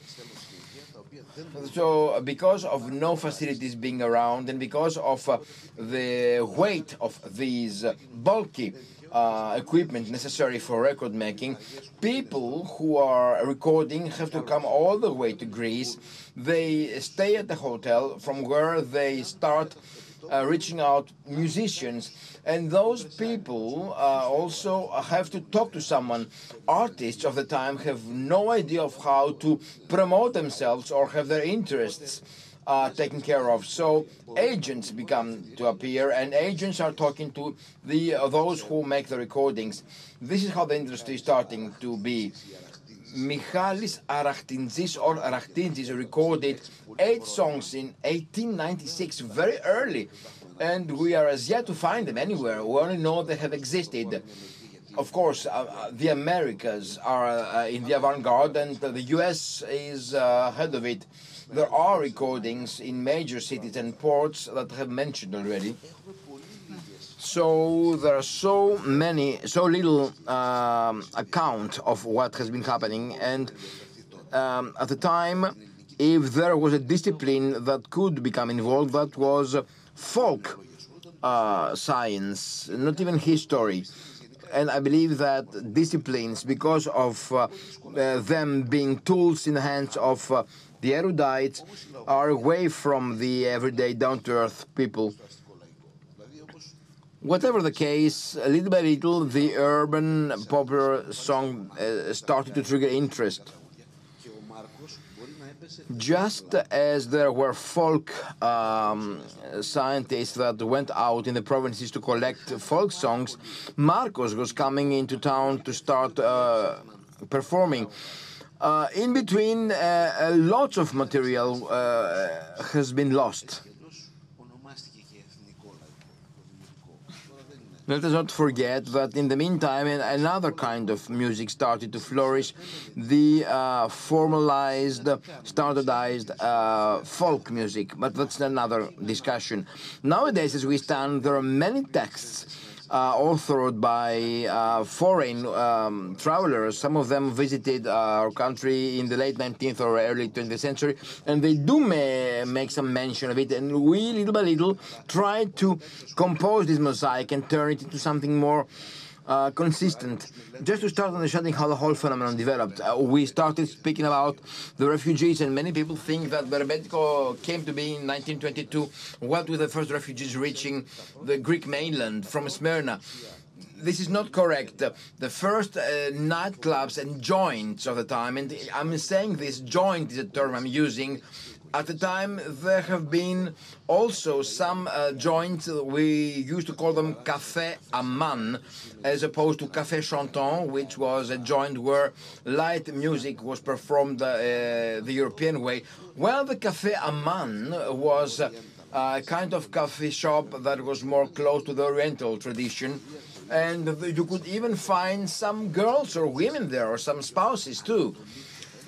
So, because of no facilities being around and because of uh, the weight of these bulky uh, equipment necessary for record making, people who are recording have to come all the way to Greece. They stay at the hotel from where they start uh, reaching out musicians. And those people uh, also have to talk to someone. Artists of the time have no idea of how to promote themselves or have their interests uh, taken care of. So agents become to appear and agents are talking to the uh, those who make the recordings. This is how the industry is starting to be Michalis Arachtinzis or Arachtinzis recorded eight songs in 1896, very early, and we are as yet to find them anywhere. We only know they have existed. Of course, uh, the Americas are uh, in the avant-garde, and the U.S. is uh, ahead of it. There are recordings in major cities and ports that I have mentioned already. So there are so many, so little um, account of what has been happening, and um, at the time, if there was a discipline that could become involved, that was folk uh, science, not even history. And I believe that disciplines, because of uh, uh, them being tools in the hands of uh, the erudites, are away from the everyday down-to-earth people. Whatever the case, little by little, the urban popular song uh, started to trigger interest. Just as there were folk um, scientists that went out in the provinces to collect folk songs, Markos was coming into town to start uh, performing. Uh, in between, uh, lots of material uh, has been lost. Let us not forget that in the meantime, another kind of music started to flourish the uh, formalized, standardized uh, folk music. But that's another discussion. Nowadays, as we stand, there are many texts authored by uh, foreign um, travelers. Some of them visited our country in the late 19th or early 20th century, and they do ma make some mention of it. And we, little by little, try to compose this mosaic and turn it into something more uh, consistent. Just to start understanding how the whole phenomenon developed, uh, we started speaking about the refugees, and many people think that Berebetiko came to be in 1922. What with the first refugees reaching the Greek mainland from Smyrna? This is not correct. The first uh, nightclubs and joints of the time, and I'm saying this joint is a term I'm using at the time, there have been also some uh, joints, we used to call them Café Aman, as opposed to Café Chantant, which was a joint where light music was performed uh, the European way. Well, the Café Aman was a kind of coffee shop that was more close to the Oriental tradition. And you could even find some girls or women there, or some spouses too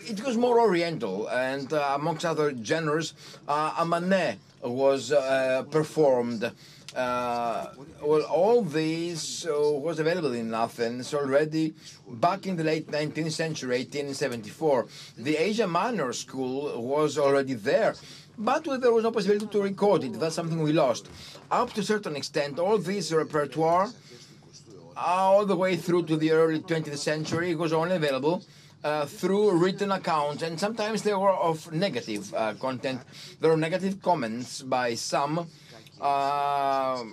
it was more oriental, and uh, amongst other genres, uh, manet was uh, performed. Uh, well, all this uh, was available in Athens already back in the late 19th century, 1874. The Asia Minor School was already there, but there was no possibility to record it. That's something we lost. Up to a certain extent, all this repertoire all the way through to the early 20th century, was only available uh, through written accounts, and sometimes they were of negative uh, content. There were negative comments by some uh,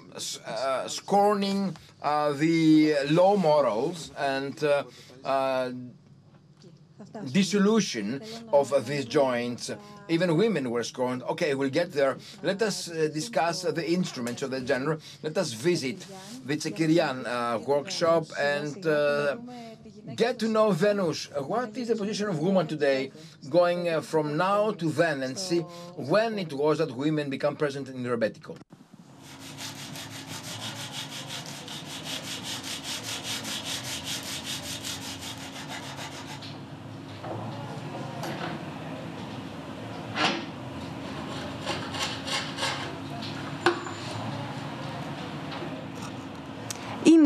uh scorning uh, the low morals and dissolution of these joints. Even women were scorned. Okay, we'll get there. Let us uh, discuss uh, the instruments of the genre. Let us visit the Tsakirian uh, workshop and get to know Venus. What is the position of woman today, going uh, from now to then, and see when it was that women become present in Rebetiko.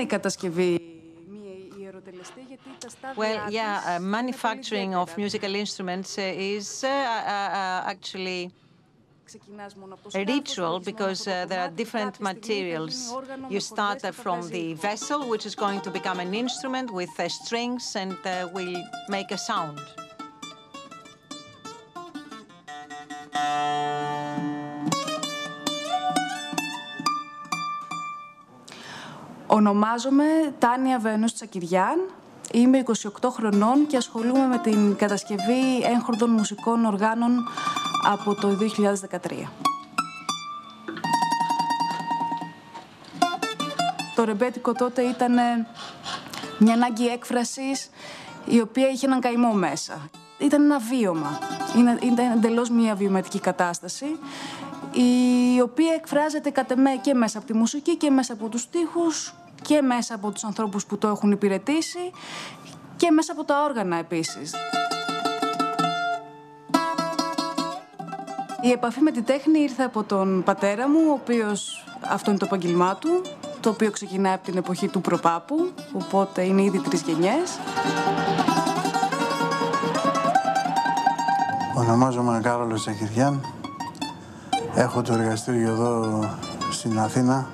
η κατασκευή well, yeah, uh, manufacturing of musical instruments uh, is uh, uh, actually a ritual because uh, there are different materials. You start uh, from the vessel, which is going to become an instrument with uh, strings and will make a sound. Ονομάζομαι Τάνια Βένους Τσακυριάν. Είμαι 28 χρονών και ασχολούμαι με την κατασκευή έγχορδων μουσικών οργάνων από το 2013. Το ρεμπέτικο τότε ήταν μια ανάγκη έκφρασης η οποία είχε έναν καημό μέσα. Ήταν ένα βίωμα. Ήταν εντελώς μια βιωματική κατάσταση η οποία εκφράζεται κατά με και μέσα από τη μουσική και μέσα από τους στίχους και μέσα από τους ανθρώπους που το έχουν υπηρετήσει και μέσα από τα όργανα επίσης. Η επαφή με τη τέχνη ήρθε από τον πατέρα μου, ο οποίος αυτό είναι το επαγγελμά του, το οποίο ξεκινάει από την εποχή του προπάπου, οπότε είναι ήδη τρεις γενιές. Ονομάζομαι Κάρολος Τσαχυριάν. Έχω το εργαστήριο εδώ στην Αθήνα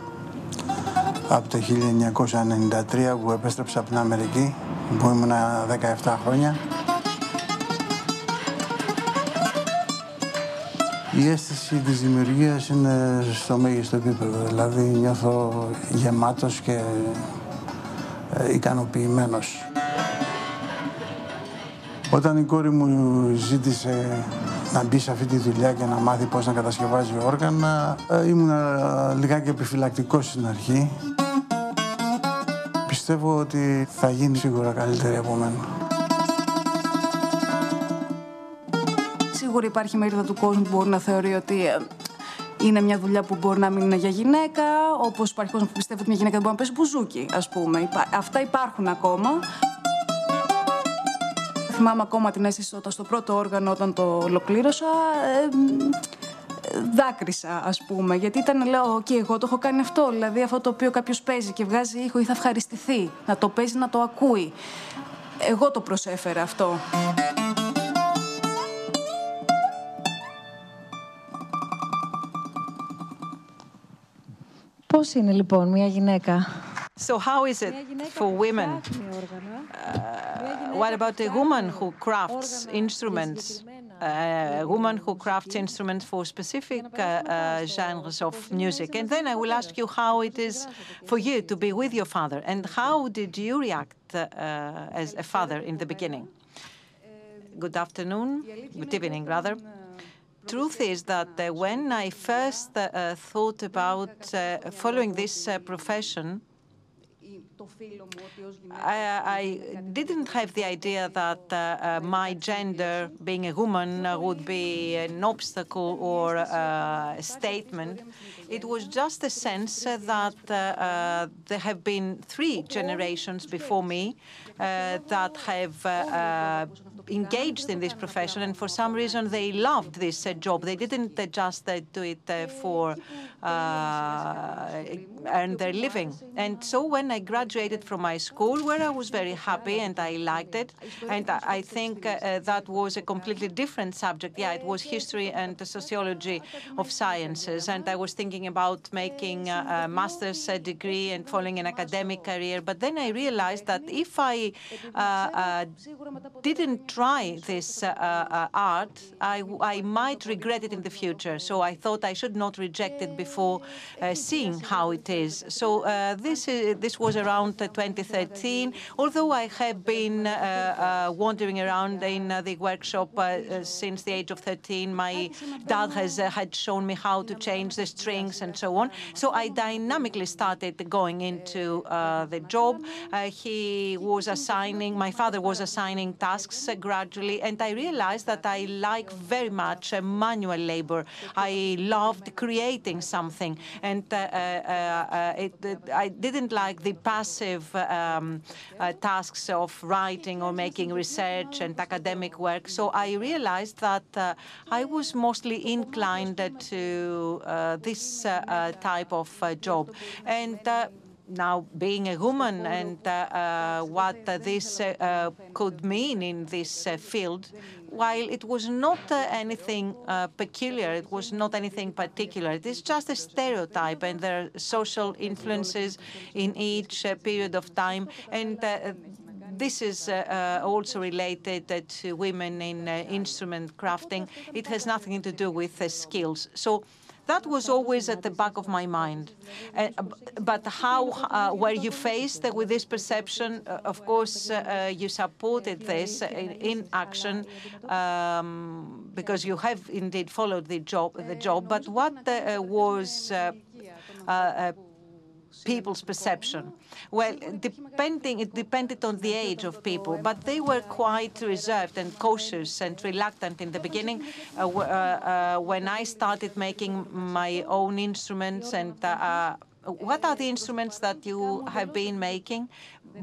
από το 1993 που επέστρεψα από την Αμερική που ήμουν 17 χρόνια. Η αίσθηση της δημιουργίας είναι στο μέγιστο επίπεδο, δηλαδή νιώθω γεμάτος και ε, ικανοποιημένος. Όταν η κόρη μου ζήτησε να μπει σε αυτή τη δουλειά και να μάθει πώς να κατασκευάζει όργανα, ε, ήμουν ε, λιγάκι επιφυλακτικός στην αρχή πιστεύω ότι θα γίνει σίγουρα καλύτερη από μένα. Σίγουρα υπάρχει μερίδα του κόσμου που μπορεί να θεωρεί ότι ε, είναι μια δουλειά που μπορεί να μην είναι για γυναίκα, όπως υπάρχει κόσμος που πιστεύει ότι μια γυναίκα δεν μπορεί να πέσει μπουζούκι, ας πούμε. Αυτά υπάρχουν ακόμα. Θυμάμαι ακόμα την αίσθηση όταν στο πρώτο όργανο, όταν το ολοκλήρωσα, ε, δάκρυσα, ας πούμε. Γιατί ήταν, λέω, και εγώ το έχω κάνει αυτό. Δηλαδή, αυτό το οποίο κάποιος παίζει και βγάζει ήχο ή θα ευχαριστηθεί. Να το παίζει, να το ακούει. Εγώ το προσέφερα αυτό. Πώς είναι λοιπόν μια γυναίκα; So how is it for women? Uh, what about a woman who crafts instruments? a woman who crafts instruments for specific uh, uh, genres of music. And then I will ask you how it is for you to be with your father, and how did you react uh, as a father in the beginning? Good afternoon, good evening, rather. Truth is that uh, when I first uh, thought about uh, following this profession, I, I, didn't have the idea that uh, uh, my gender, being a woman, uh, would be an obstacle or uh, a statement. It was just a sense that uh, uh, there have been three generations before me that have engaged in this profession, and for some reason they loved this job. They didn't just do it for earn their living. And so when I graduated from my school, where I was very happy and I liked it, and I think uh, that was a completely different subject. Yeah, it was history and the sociology of sciences, and I was thinking about making a, master's degree and following an academic career. But then I realized that if I uh, uh, didn't try this uh, uh, art, I, I might regret it in the future. So I thought I should not reject it before uh, seeing how it is. So uh, this is, this was around uh, 2013. Although I have been uh, uh, wandering around in uh, the workshop uh, since the age of 13, my dad has had shown me how to change the strings and so on. So I dynamically started going into the job. he was assigning, my father was assigning tasks gradually, and I realized that I like very much manual labor. I loved creating something, and uh, uh, uh, it, I didn't like the passive um, tasks of writing or making research and academic work. So I realized that I was mostly inclined to this type of job, and now being a woman and uh, uh, what uh, this could mean in this field while it was not uh, anything uh, peculiar, it was not anything particular. It is just a stereotype, and there are social influences in each uh, period of time. And this is uh, also related uh, to women in uh, instrument crafting. It has nothing to do with skills. So that was always at the back of my mind. Uh, but how uh, were you faced with this perception? Uh, of course, uh, you supported this in, in action um, because you have indeed followed the job. The job. But what uh, was uh, people's perception? Well, depending, it depended on the age of people, but they were quite reserved and cautious and reluctant in the beginning. Uh, uh, uh, when I started making my own instruments and uh, uh, what are the instruments that you have been making?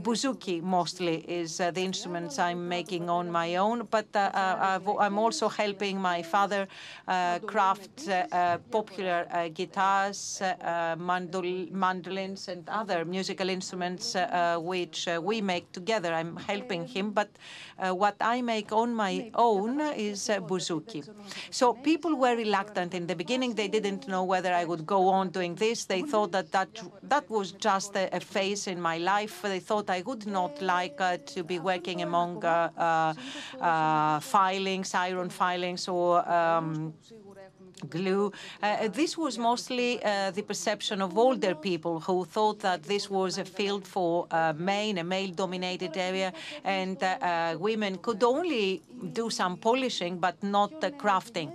Bouzouki mostly is uh, the instruments I'm making on my own, but uh, uh I'm also helping my father uh, craft uh, popular guitars, mandol mandolins, and other musical instruments which we make together. I'm helping him, but what I make on my own is bouzouki. So people were reluctant in the beginning. They didn't know whether I would go on doing this. They thought that that, that was just a, a phase in my life. They thought I would not like uh, to be working among uh, uh, filings, iron filings, or um, glue. Uh, this was mostly uh, the perception of older people who thought that this was a field for uh, men, a male-dominated area, and uh, uh, women could only do some polishing but not crafting.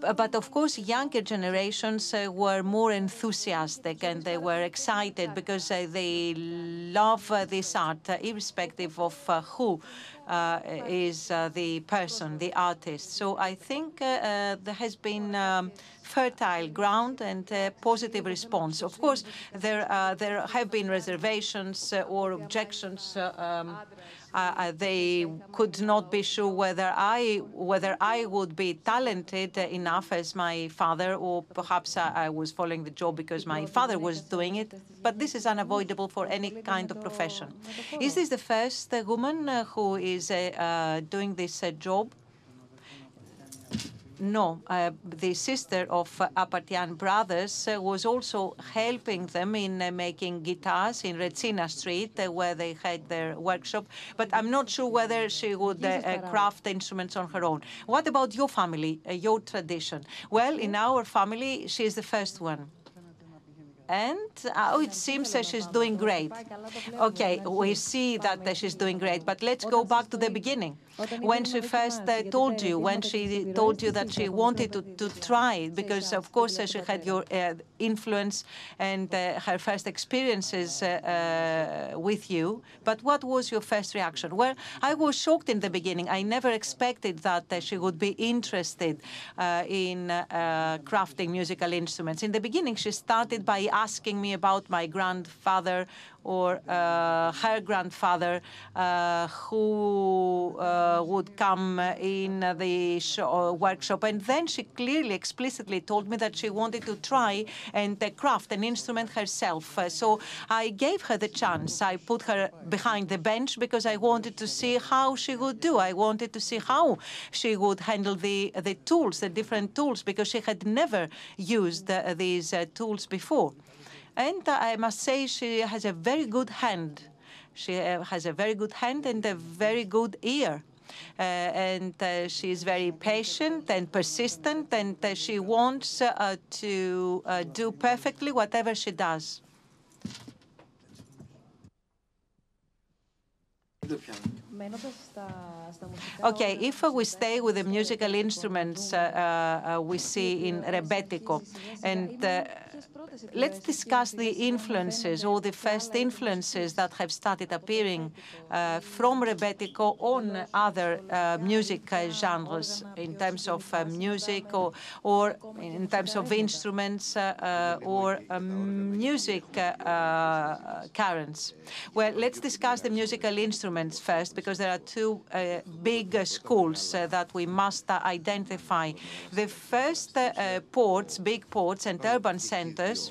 But of course, younger generations uh, were more enthusiastic and they were excited because they love this art, irrespective of who uh, is uh, the person, the artist. So I think uh, there has been um, fertile ground and positive response. Of course, there there have been reservations or objections. Um, uh, uh, they could not be sure whether I whether I would be talented enough as my father, or perhaps I, was following the job because my father was doing it. But this is unavoidable for any kind of profession. Is this the first uh, woman who is doing this job? No, uh, the sister of uh, Apartian brothers uh, was also helping them in uh, making guitars in Retsina Street, uh, where they had their workshop. But I'm not sure whether she would uh, craft instruments on her own. What about your family, your tradition? Well, in our family, she is the first one. And oh, it seems that she's doing great. Okay, we see that she's doing great, but let's go back to the beginning. When she first uh, told you, when she told you that she wanted to, to try it, because of course uh, she had your uh, influence and uh, her first experiences uh, uh, with you. But what was your first reaction? Well, I was shocked in the beginning. I never expected that she would be interested in crafting musical instruments. In the beginning, she started by asking me about my grandfather or uh, her grandfather uh, who uh, would come in the workshop. And then she clearly, explicitly told me that she wanted to try and craft an instrument herself. so I gave her the chance. I put her behind the bench because I wanted to see how she would do. I wanted to see how she would handle the, the tools, the different tools, because she had never used uh, these uh, tools before. And I must say she has a very good hand. She uh, has a very good hand and a very good ear. Uh, and uh, she is very patient and persistent, and uh, she wants to do perfectly whatever she does. Okay, if we stay with the musical instruments uh, uh, we see in Rebetiko, and uh, let's discuss the influences or the first influences that have started appearing uh, from Rebetiko on other uh, music uh, genres in terms of music or, or in terms of instruments or um, music currents. Well, let's discuss the musical instruments first because there are two uh, big uh, schools uh, that we must identify. The first ports, big ports and urban centers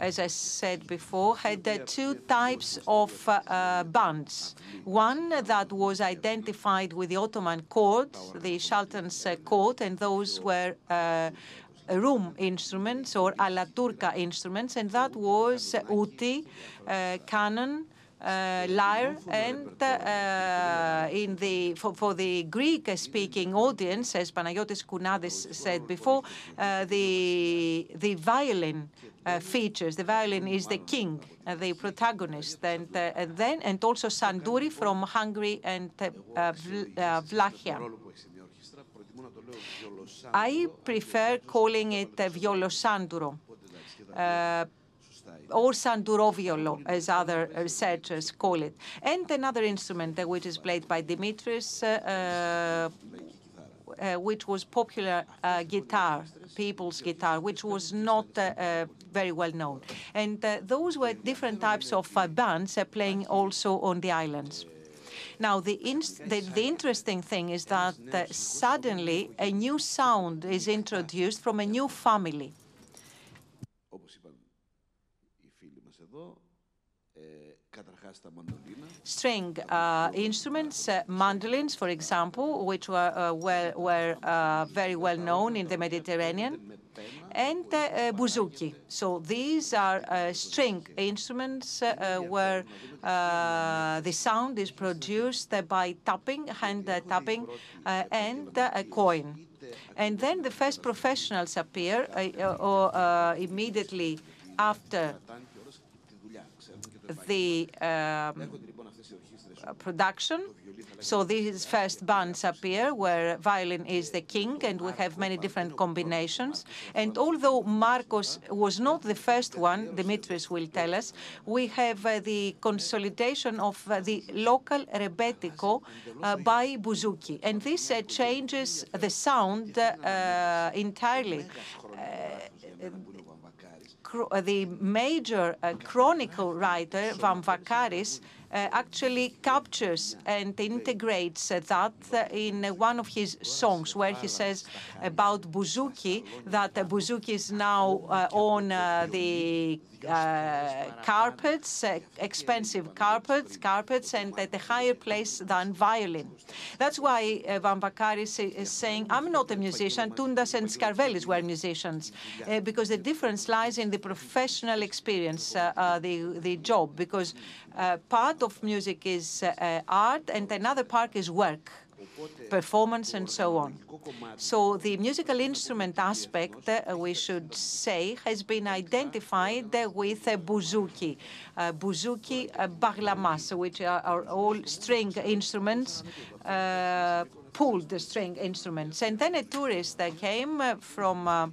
as I said before, had uh, two types of uh, bands. One that was identified with the Ottoman court, the Sultan's uh, court, and those were room instruments or alla turca instruments, and that was uti, canon, uh, lyre, and uh, in the for, the Greek-speaking audience, as Panagiotis Kounadis said before, uh, the the violin uh, features. The violin is the king, uh, the protagonist, and, uh, and, then and also Sanduri from Hungary and Vlachia. I prefer calling it violosanduro or sanduroviolo, as other researchers call it. And another instrument uh, which is played by Dimitris, uh, uh, which was popular uh, guitar, people's guitar, which was not uh, uh very well known. And those were different types of bands playing also on the islands. Now, the, the, the, interesting thing is that suddenly a new sound is introduced from a new family. String uh, instruments, uh, mandolins, for example, which were, uh, were, were uh, very well known in the Mediterranean, and uh, bouzouki. So these are uh, string instruments where the sound is produced by tapping, hand tapping, and a coin. And then the first professionals appear or immediately after the um, production. So these first bands appear where violin is the king, and we have many different combinations. And although Markos was not the first one, Dimitris will tell us, we have uh, the consolidation of uh, the local rebetiko uh, by bouzouki. And this uh, changes the sound uh, entirely the major uh, chronicle writer, Vamvakaris, uh, actually captures and integrates that in one of his songs where he says about bouzouki, that bouzouki is now uh, on the uh, carpets, uh, expensive carpets, carpets, and at a higher place than violin. That's why uh, Vamvakaris is saying, I'm not a musician. Tundas and Skarvelis were musicians, uh, because the difference lies in the professional experience, uh, uh, the, the job, because part of music is art and another part is work performance and so on. So the musical instrument aspect, uh, we should say, has been identified uh, with uh, bouzouki, uh, bouzouki uh, baglamas, which are, are, all string instruments, uh, pulled string instruments. And then a tourist came from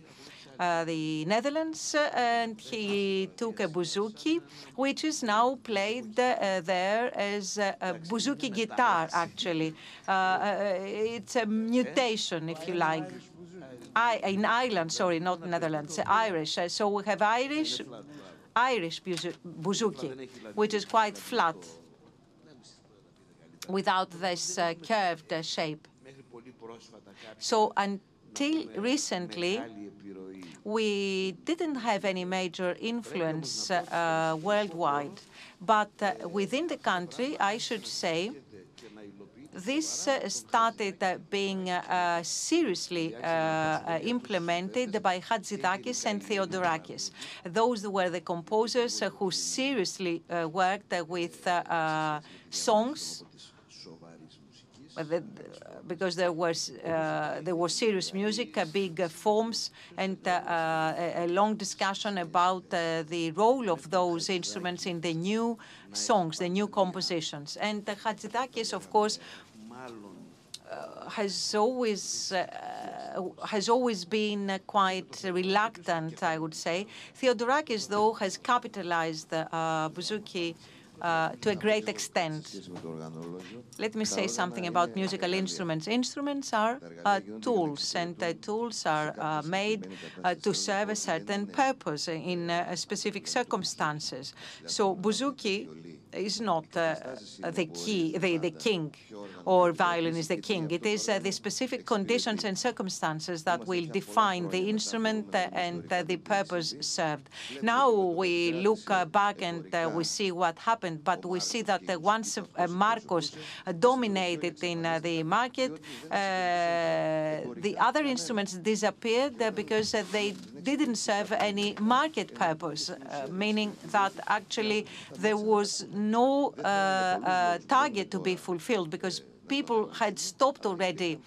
uh, the Netherlands, uh, and he took a bouzouki, which is now played uh, there as a, bouzouki guitar, actually. it's a mutation, if you like. I, in Ireland, sorry, not Netherlands, Irish. so we have Irish Irish bouzouki, which is quite flat without this uh, curved uh, shape. So until recently, we didn't have any major influence uh, worldwide. But uh, within the country, I should say, this uh, started uh, being uh, seriously implemented by Hatzidakis and Theodorakis. Those were the composers who seriously worked with songs because there was uh, there was serious music, uh, big uh, forms, and a, long discussion about the role of those instruments in the new songs, the new compositions. And uh, Hatzidakis, of course, uh, has always uh, has always been uh, quite reluctant, I would say. Theodorakis, though, has capitalized the bouzouki uh, to a great extent. Let me say something about musical instruments. Instruments are uh, tools, and tools are uh, made uh, to serve a certain purpose in uh, specific circumstances. So bouzouki is not uh, the key, the, the king, or violin is the king. It is uh, the specific conditions and circumstances that will define the instrument uh, and uh, the purpose served. Now we look uh, back and uh, we see what happened, but we see that once Markos dominated in the market, the other instruments disappeared because they didn't serve any market purpose, meaning that actually there was no uh, uh, target to be fulfilled because people had stopped already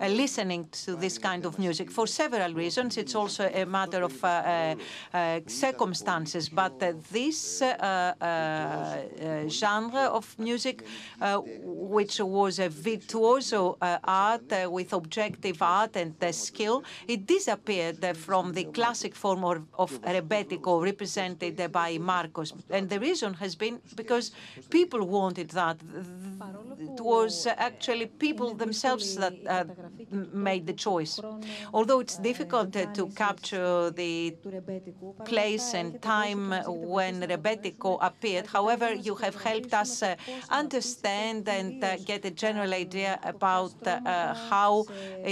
uh, listening to this kind of music for several reasons. It's also a matter of uh, uh, uh circumstances. But uh, this uh, uh, genre of music, which was a virtuoso art with objective art and skill, it disappeared from the classic form of, of rebetiko represented by Markos. And the reason has been because people wanted that. It was actually people themselves that uh, made the choice. Although it's difficult uh, to capture the place and time when Rebetiko appeared, however, you have helped us uh, understand and uh, get a general idea about uh, how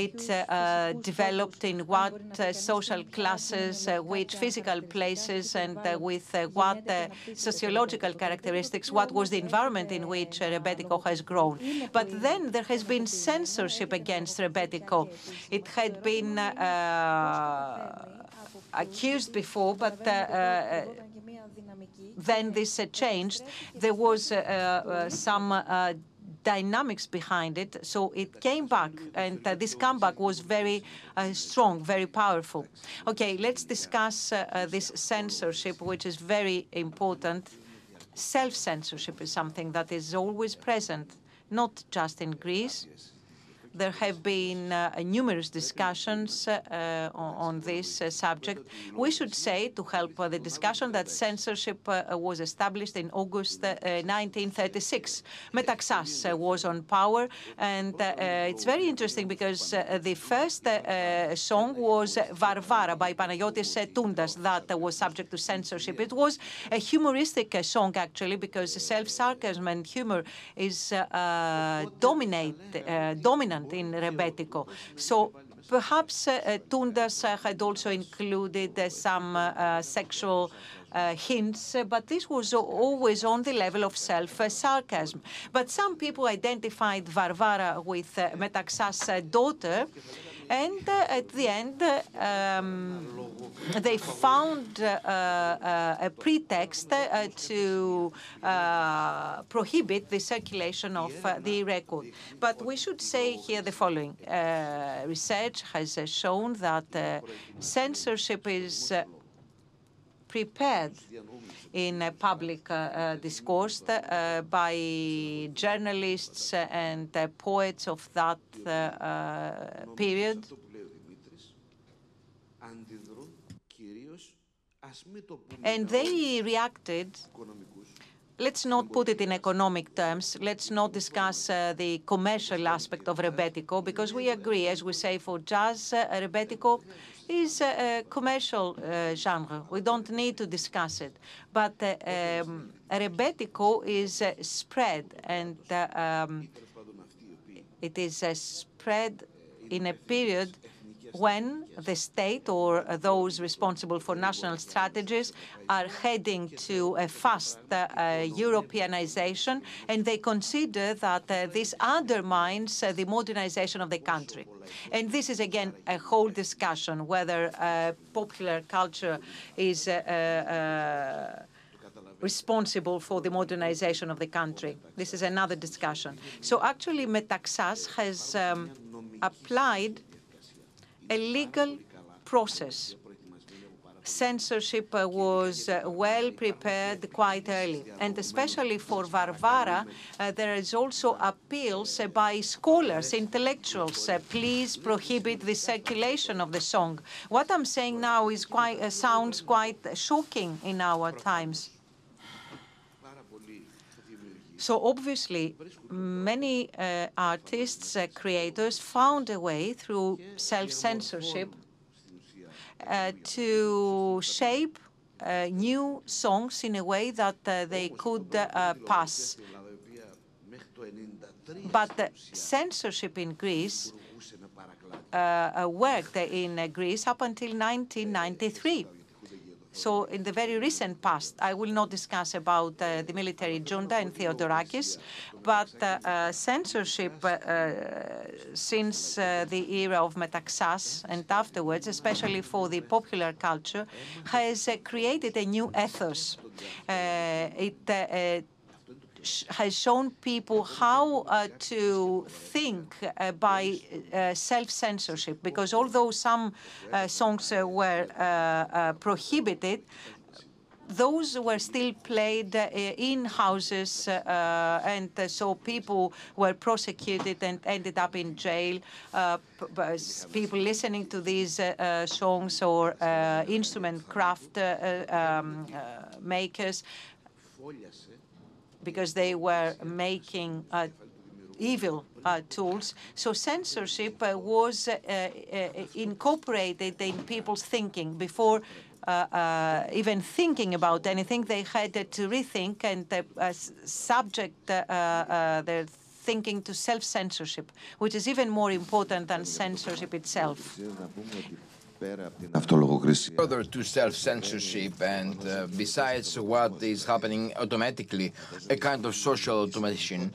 it uh, developed in what social classes, which physical places, and with what sociological characteristics, what was the environment in which Rebetiko has grown. But then there has been censorship against Rebetiko. It had been uh, accused before, but uh, uh, then this changed. There was uh, uh, some dynamics behind it. So it came back, and uh, this comeback was very uh, strong, very powerful. Okay, let's discuss uh, this censorship, which is very important. Self censorship is something that is always present not just in Greece. There have been uh, numerous discussions uh, on this uh, subject. We should say, to help uh, the discussion, that censorship uh, was established in August uh, 1936. Metaxas was on power, and it's very interesting because the first song was Varvara by Panayotis Toundas that was subject to censorship. It was a humoristic song, actually, because self-sarcasm and humor is dominate, dominant in Rebetiko. So perhaps uh, Toundas uh, had also included uh, some uh, sexual uh, hints, but this was always on the level of self-sarcasm. But some people identified Varvara with uh, Metaxas' daughter, and uh, at the end, um, they found uh, uh, a pretext to prohibit the circulation of the record. But we should say here the following. research has shown that censorship is prepared in a public uh, discourse uh, by journalists and uh, poets of that period. And they reacted let's not put it in economic terms. Let's not discuss uh, the commercial aspect of Rebetiko, because we agree, as we say for jazz, uh, Rebetiko is a, commercial uh, genre. We don't need to discuss it. But uh, um, rebetiko is uh, spread, and um, it is spread in a period when the state or those responsible for national strategies are heading to a fast uh, Europeanization, and they consider that uh, this undermines uh, the modernization of the country. And this is, again, a whole discussion whether popular culture is responsible for the modernization of the country. This is another discussion. So actually, Metaxas has um, applied a legal process. Censorship uh, was uh, well prepared quite early. And especially for Varvara, uh, there is also appeals uh, by scholars, intellectuals, uh, please prohibit the circulation of the song. What I'm saying now is quite, uh, sounds quite shocking in our times. So obviously, many uh, artists, uh, creators found a way through self-censorship uh, to shape uh, new songs in a way that uh, they could uh, pass. But the censorship in Greece worked in Greece up until 1993. So in the very recent past, I will not discuss about uh, the military junta in Theodorakis, but uh, uh, censorship uh, since uh, the era of Metaxas and afterwards, especially for the popular culture, has created a new ethos. it has shown people how uh, to think uh, by uh, self-censorship, because although some songs were prohibited, those were still played uh, in houses, uh, and uh, so people were prosecuted and ended up in jail. people listening to these songs or instrument craft um, makers because they were making uh, evil uh, tools. So censorship uh, was uh, uh, incorporated in people's thinking before uh, even thinking about anything. They had to rethink and subject their thinking to self-censorship, which is even more important than censorship itself. Further to self-censorship and uh, besides what is happening automatically, a kind of social automation,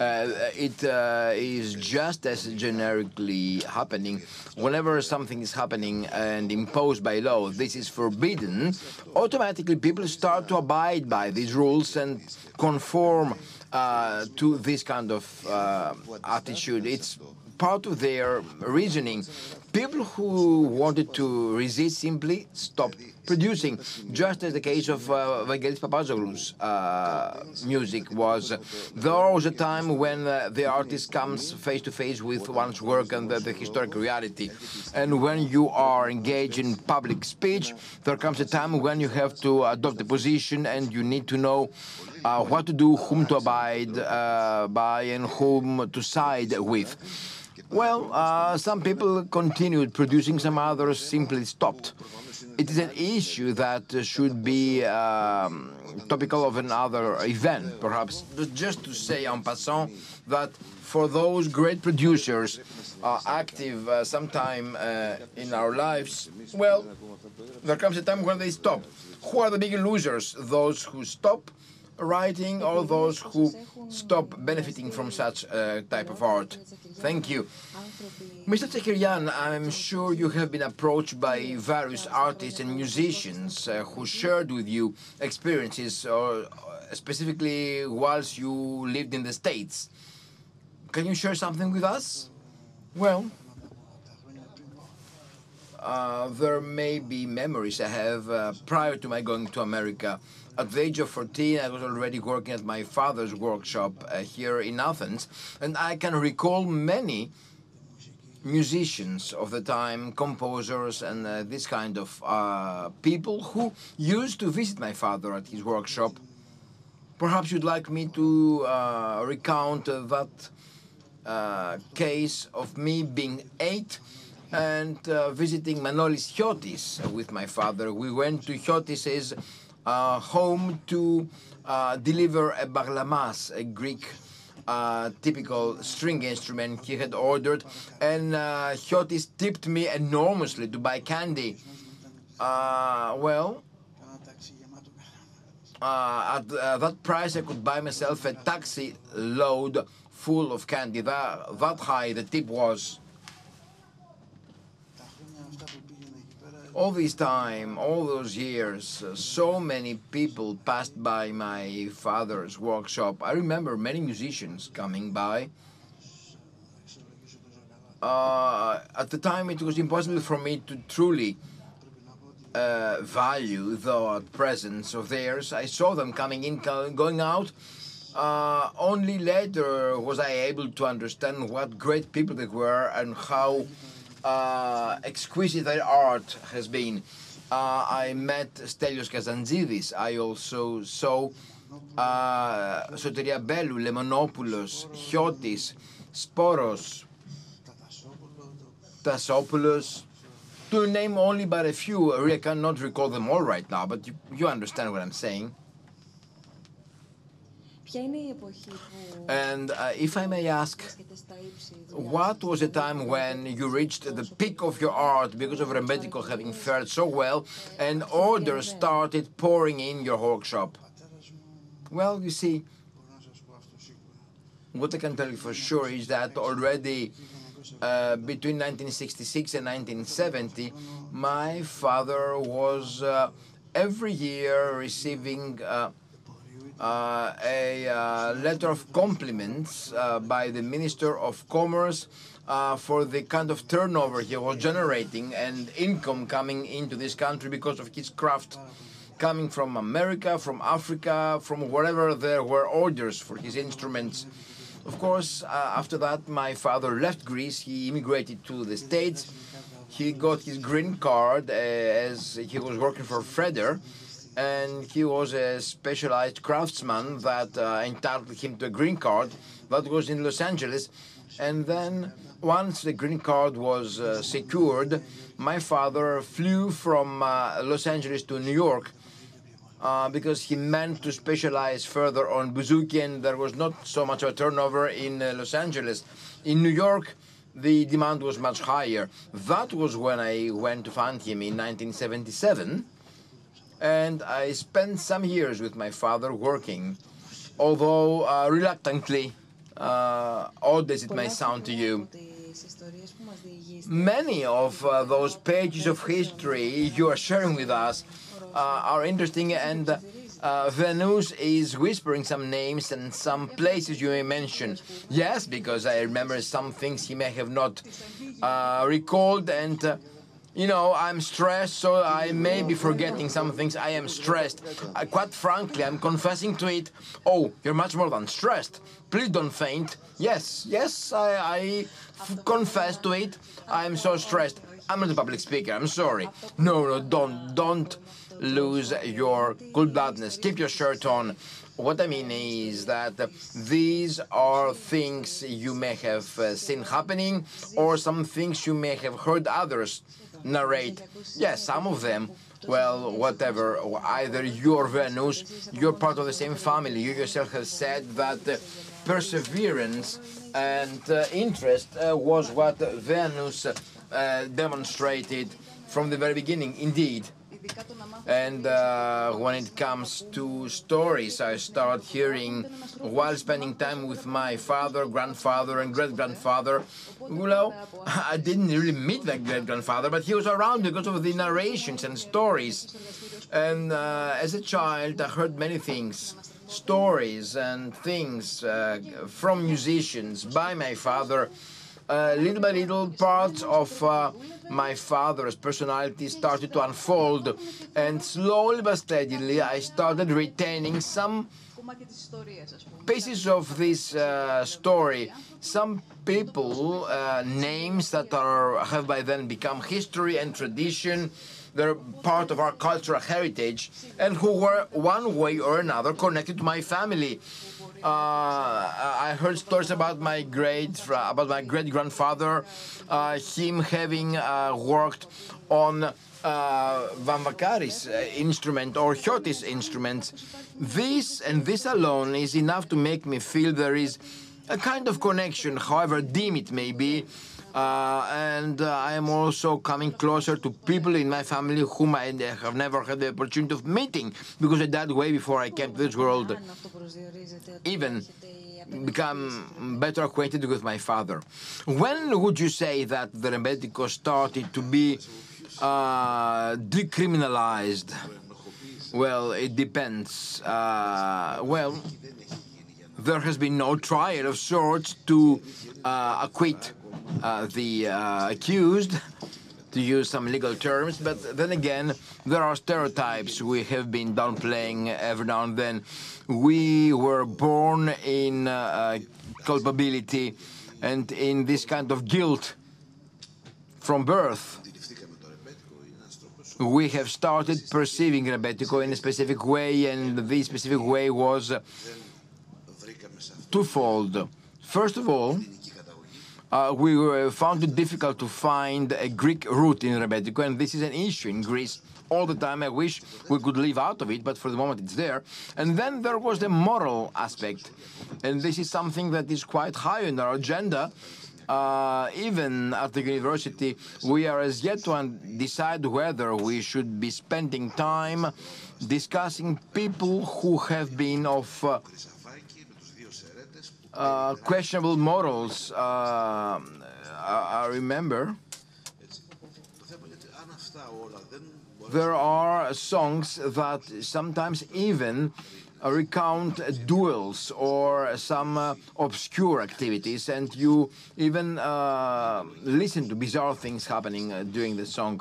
uh, it uh, is just as generically happening whenever something is happening and imposed by law, this is forbidden, automatically people start to abide by these rules and conform uh, to this kind of uh, attitude. It's part of their reasoning. People who wanted to resist simply stopped producing, just as the case of uh, Vangelis Papazoglou's uh, music was. There was a time when uh, the artist comes face to face with one's work and the, the, historic reality. And when you are engaged in public speech, there comes a time when you have to adopt a position and you need to know uh, what to do, whom to abide uh, by, and whom to side with. Well, uh, some people continued producing, some others simply stopped. It is an issue that should be um, topical of another event, perhaps. But Just to say en passant that for those great producers uh, active uh, sometime uh, in our lives, well, there comes a time when they stop. Who are the big losers? Those who stop writing or those who stop benefiting from such uh, type of art. Thank you. Mr. Tsakirian, I'm sure you have been approached by various artists and musicians uh, who shared with you experiences, or uh, specifically whilst you lived in the States. Can you share something with us? Well, uh, there may be memories I have uh, prior to my going to America. At the age of 14, I was already working at my father's workshop uh, here in Athens, and I can recall many musicians of the time, composers, and uh, this kind of uh, people who used to visit my father at his workshop. Perhaps you'd like me to uh, recount that uh, case of me being eight and uh, visiting Manolis Chiotis with my father. We went to Chiotis's uh, home to uh, deliver a baglamas, a Greek uh, typical string instrument he had ordered, and uh, Chiotis tipped me enormously to buy candy. Uh, well, uh, at uh, that price, I could buy myself a taxi load full of candy. That, that high the tip was. All this time, all those years, uh, so many people passed by my father's workshop. I remember many musicians coming by. Uh, at the time, it was impossible for me to truly uh, value the presence of theirs. I saw them coming in, going out. Uh, only later was I able to understand what great people they were and how uh, exquisite their art has been. Uh, I met Stelios Kazantzidis. I also saw uh, Sotiria Bellou, Lemonopoulos, Chiotis, Sporos, Tassopoulos, to name only but a few. I cannot recall them all right now, but you, you understand what I'm saying. And uh, if I may ask, what was the time when you reached the peak of your art because of Rembetiko having fared so well and orders started pouring in your workshop? Well, you see, what I can tell you for sure is that already uh, between 1966 and 1970, my father was uh, every year receiving uh, uh, a uh, letter of compliments uh, by the Minister of Commerce for the kind of turnover he was generating and income coming into this country because of his craft coming from America, from Africa, from wherever there were orders for his instruments. Of course, uh, after that, my father left Greece. He immigrated to the States. He got his green card uh, as he was working for Freder and he was a specialized craftsman that uh, entitled him to a green card. That was in Los Angeles. And then, once the green card was uh, secured, my father flew from uh, Los Angeles to New York uh, because he meant to specialize further on bouzouki, and there was not so much of a turnover in uh, Los Angeles. In New York, the demand was much higher. That was when I went to find him in 1977 and I spent some years with my father working, although uh, reluctantly, uh, odd as it may sound to you. Many of uh, those pages of history you are sharing with us uh, are interesting, and uh, Venus is whispering some names and some places you may mention. Yes, because I remember some things he may have not uh, recalled, and you know, I'm stressed, so I may be forgetting some things. I am stressed. Uh, quite frankly, I'm confessing to it. Oh, you're much more than stressed. Please don't faint. Yes, yes, I, I confess to it. I'm so stressed. I'm not a public speaker. I'm sorry. No, no, don't, don't lose your cool-bloodedness. Keep your shirt on. What I mean is that these are things you may have uh, seen happening or some things you may have heard others narrate. Yes, some of them, well, whatever, either you or Venus, you're part of the same family. You yourself have said that uh, perseverance and uh, interest uh, was what Venus uh, demonstrated from the very beginning. Indeed, and uh, when it comes to stories, I start hearing while spending time with my father, grandfather, and great grandfather. Well, I didn't really meet that great grandfather, but he was around because of the narrations and stories. And uh, as a child, I heard many things stories and things uh, from musicians by my father uh, little by little, parts of uh, my father's personality started to unfold, and slowly but steadily, I started retaining some pieces of this uh, story. Some people, uh, names that are have by then become history and tradition. They're part of our cultural heritage, and who were one way or another connected to my family. I heard stories about my great about my great grandfather, uh, him having uh, worked on uh, Vamvakaris uh, instrument or Chiotis instruments. This and this alone is enough to make me feel there is a kind of connection, however dim it may be. Uh, and uh, I am also coming closer to people in my family whom I have never had the opportunity of meeting because I died way before I came to this world. Even become better acquainted with my father. When would you say that the Rembetiko started to be uh, decriminalized? Well, it depends. Uh, well, there has been no trial of sorts to uh, acquit uh, the uh, accused, to use some legal terms, but then again, there are stereotypes we have been downplaying every now and then. We were born in uh, culpability and in this kind of guilt from birth we have started perceiving Rebetiko in a specific way, and this specific way was twofold. First of all, uh, we found it difficult to find a Greek root in Rebetiko, and this is an issue in Greece all the time. I wish we could live out of it, but for the moment it's there. And then there was the moral aspect, and this is something that is quite high on our agenda. Uh, even at the university, we are as yet to decide whether we should be spending time discussing people who have been of uh, uh, questionable morals. Uh, I, remember there are songs that sometimes even recount duels or some uh, obscure activities, and you even uh, listen to bizarre things happening uh, during the song.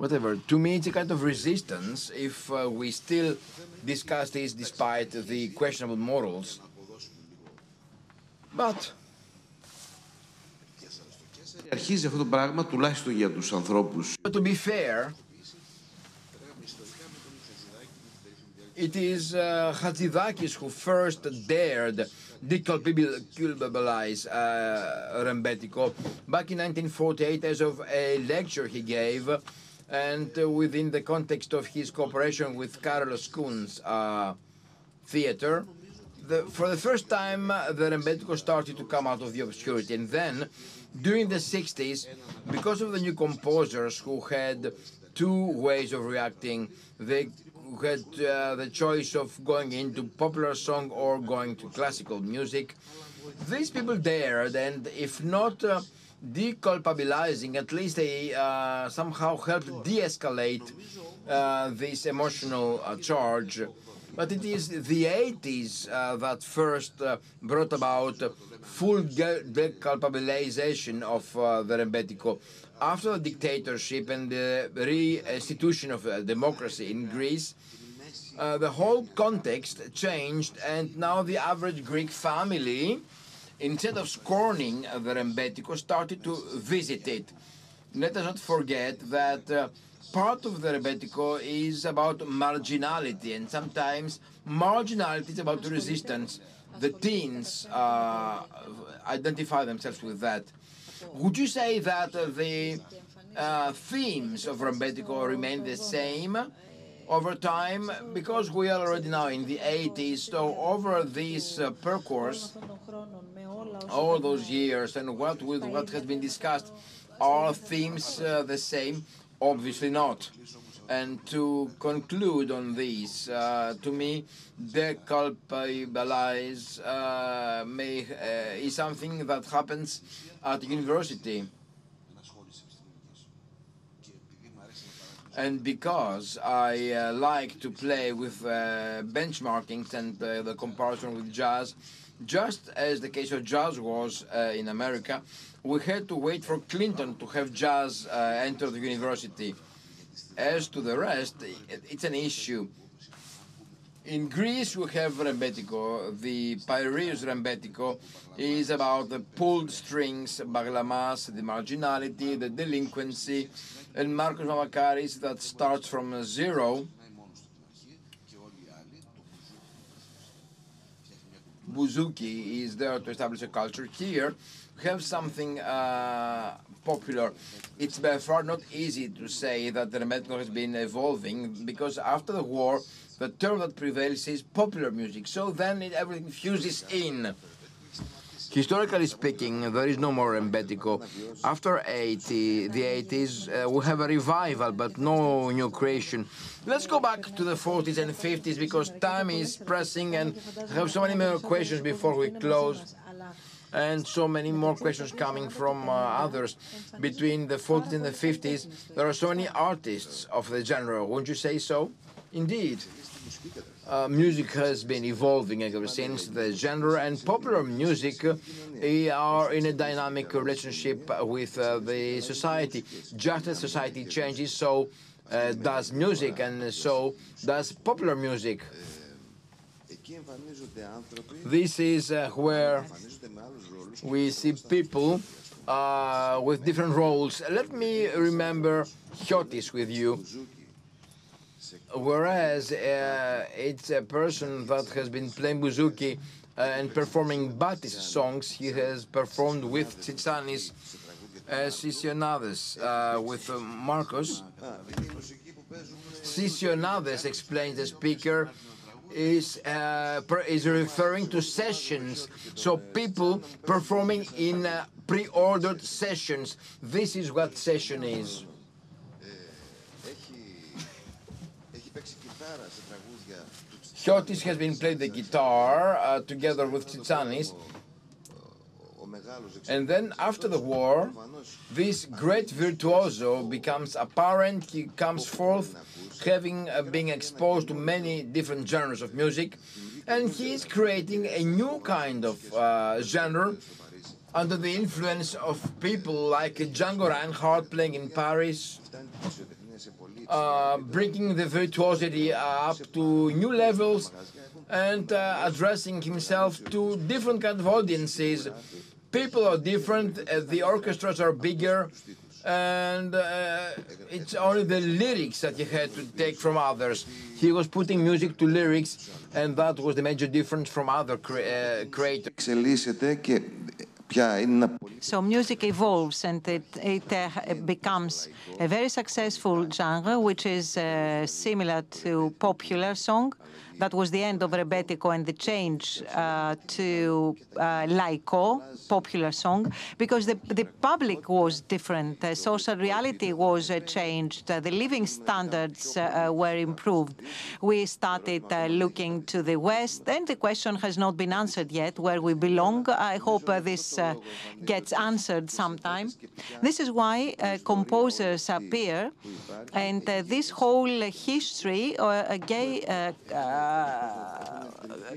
Whatever. To me, it's a kind of resistance if uh, we still discuss this despite the questionable morals. But αρχίζει αυτό το πράγμα τουλάχιστον για τους ανθρώπους. But to be fair, it is uh, Hatzidakis who first dared deculpabilize uh, Rembetiko back in 1948 as of a lecture he gave and uh, within the context of his cooperation with Karolos Koun's uh, theater. The, for the first time, uh, the Rembetiko started to come out of the obscurity, and then during the 60s, because of the new composers who had two ways of reacting, they had uh, the choice of going into popular song or going to classical music. These people dared, and if not uh, deculpabilizing, at least they uh, somehow helped de-escalate uh, this emotional uh, charge. But it is the 80s uh, that first uh, brought about full deculpabilization of uh, the Rembetiko. After the dictatorship and the re-institution of democracy in Greece, the whole context changed, and now the average Greek family, instead of scorning the Rembetiko, started to visit it. Let us not forget that uh, part of the Rembetiko is about marginality, and sometimes marginality is about resistance. The teens uh, identify themselves with that. Would you say that the uh, themes of Rembetiko remain the same? over time because we are already now in the 80s. So over this uh, percourse, all those years, and what with what has been discussed, are themes uh, the same? Obviously not. And to conclude on this, uh, to me, deculpabilize uh, may, uh, is something that happens at university. and because I uh, like to play with uh, benchmarkings and uh, the comparison with jazz, just as the case of jazz was uh, in America, we had to wait for Clinton to have jazz uh, enter the university. As to the rest, it's an issue. In Greece, we have Rembetiko. The Piraeus Rembetiko is about the pulled strings, baglamas, the marginality, the delinquency, and Markos Vamvakaris that starts from zero bouzouki is there to establish a culture. Here, we have something uh, popular. It's by far not easy to say that the rebetiko has been evolving because after the war, the term that prevails is popular music. So then it, everything fuses in. Historically speaking, there is no more rebetiko. After 80, the 80s, uh, we have a revival, but no new creation. Let's go back to the 40s and 50s because time is pressing and I have so many more questions before we close and so many more questions coming from uh, others. Between the 40s and the 50s, there are so many artists of the genre, wouldn't you say so? Indeed. Uh, music has been evolving ever since. The genre and popular music uh, are in a dynamic relationship with uh, the society. Just as society changes, so uh, does music, and so does popular music. This is uh, where we see people uh, with different roles. Let me remember Chiotis with you whereas uh, it's a person that has been playing bouzouki uh, and performing Batis songs. He has performed with Tsitsanis, uh, Sisionades, uh, with uh, Markos. Sisionades, explains the speaker, is uh, is referring to sessions. So people performing in uh, pre-ordered sessions. This is what session is. Chiotis has been playing the guitar uh, together with Tsitsanis. And then after the war, this great virtuoso becomes apparent. He comes forth having uh, been exposed to many different genres of music. And he is creating a new kind of uh, genre under the influence of people like Django Reinhardt playing in Paris, uh, bringing the virtuosity up to new levels and uh, addressing himself to different kind of audiences. People are different, uh, the orchestras are bigger, and uh, it's only the lyrics that he had to take from others. He was putting music to lyrics, and that was the major difference from other cre uh, creators. So music evolves and it, it uh, becomes a very successful genre, which is uh, similar to popular song. That was the end of rebetiko and the change uh, to uh, laiko, popular song, because the, the public was different. The social reality was uh, changed. Uh, the living standards uh, uh, were improved. We started looking to the West, and the question has not been answered yet where we belong. I hope this gets answered sometime. This is why composers appear, and this whole history, gay,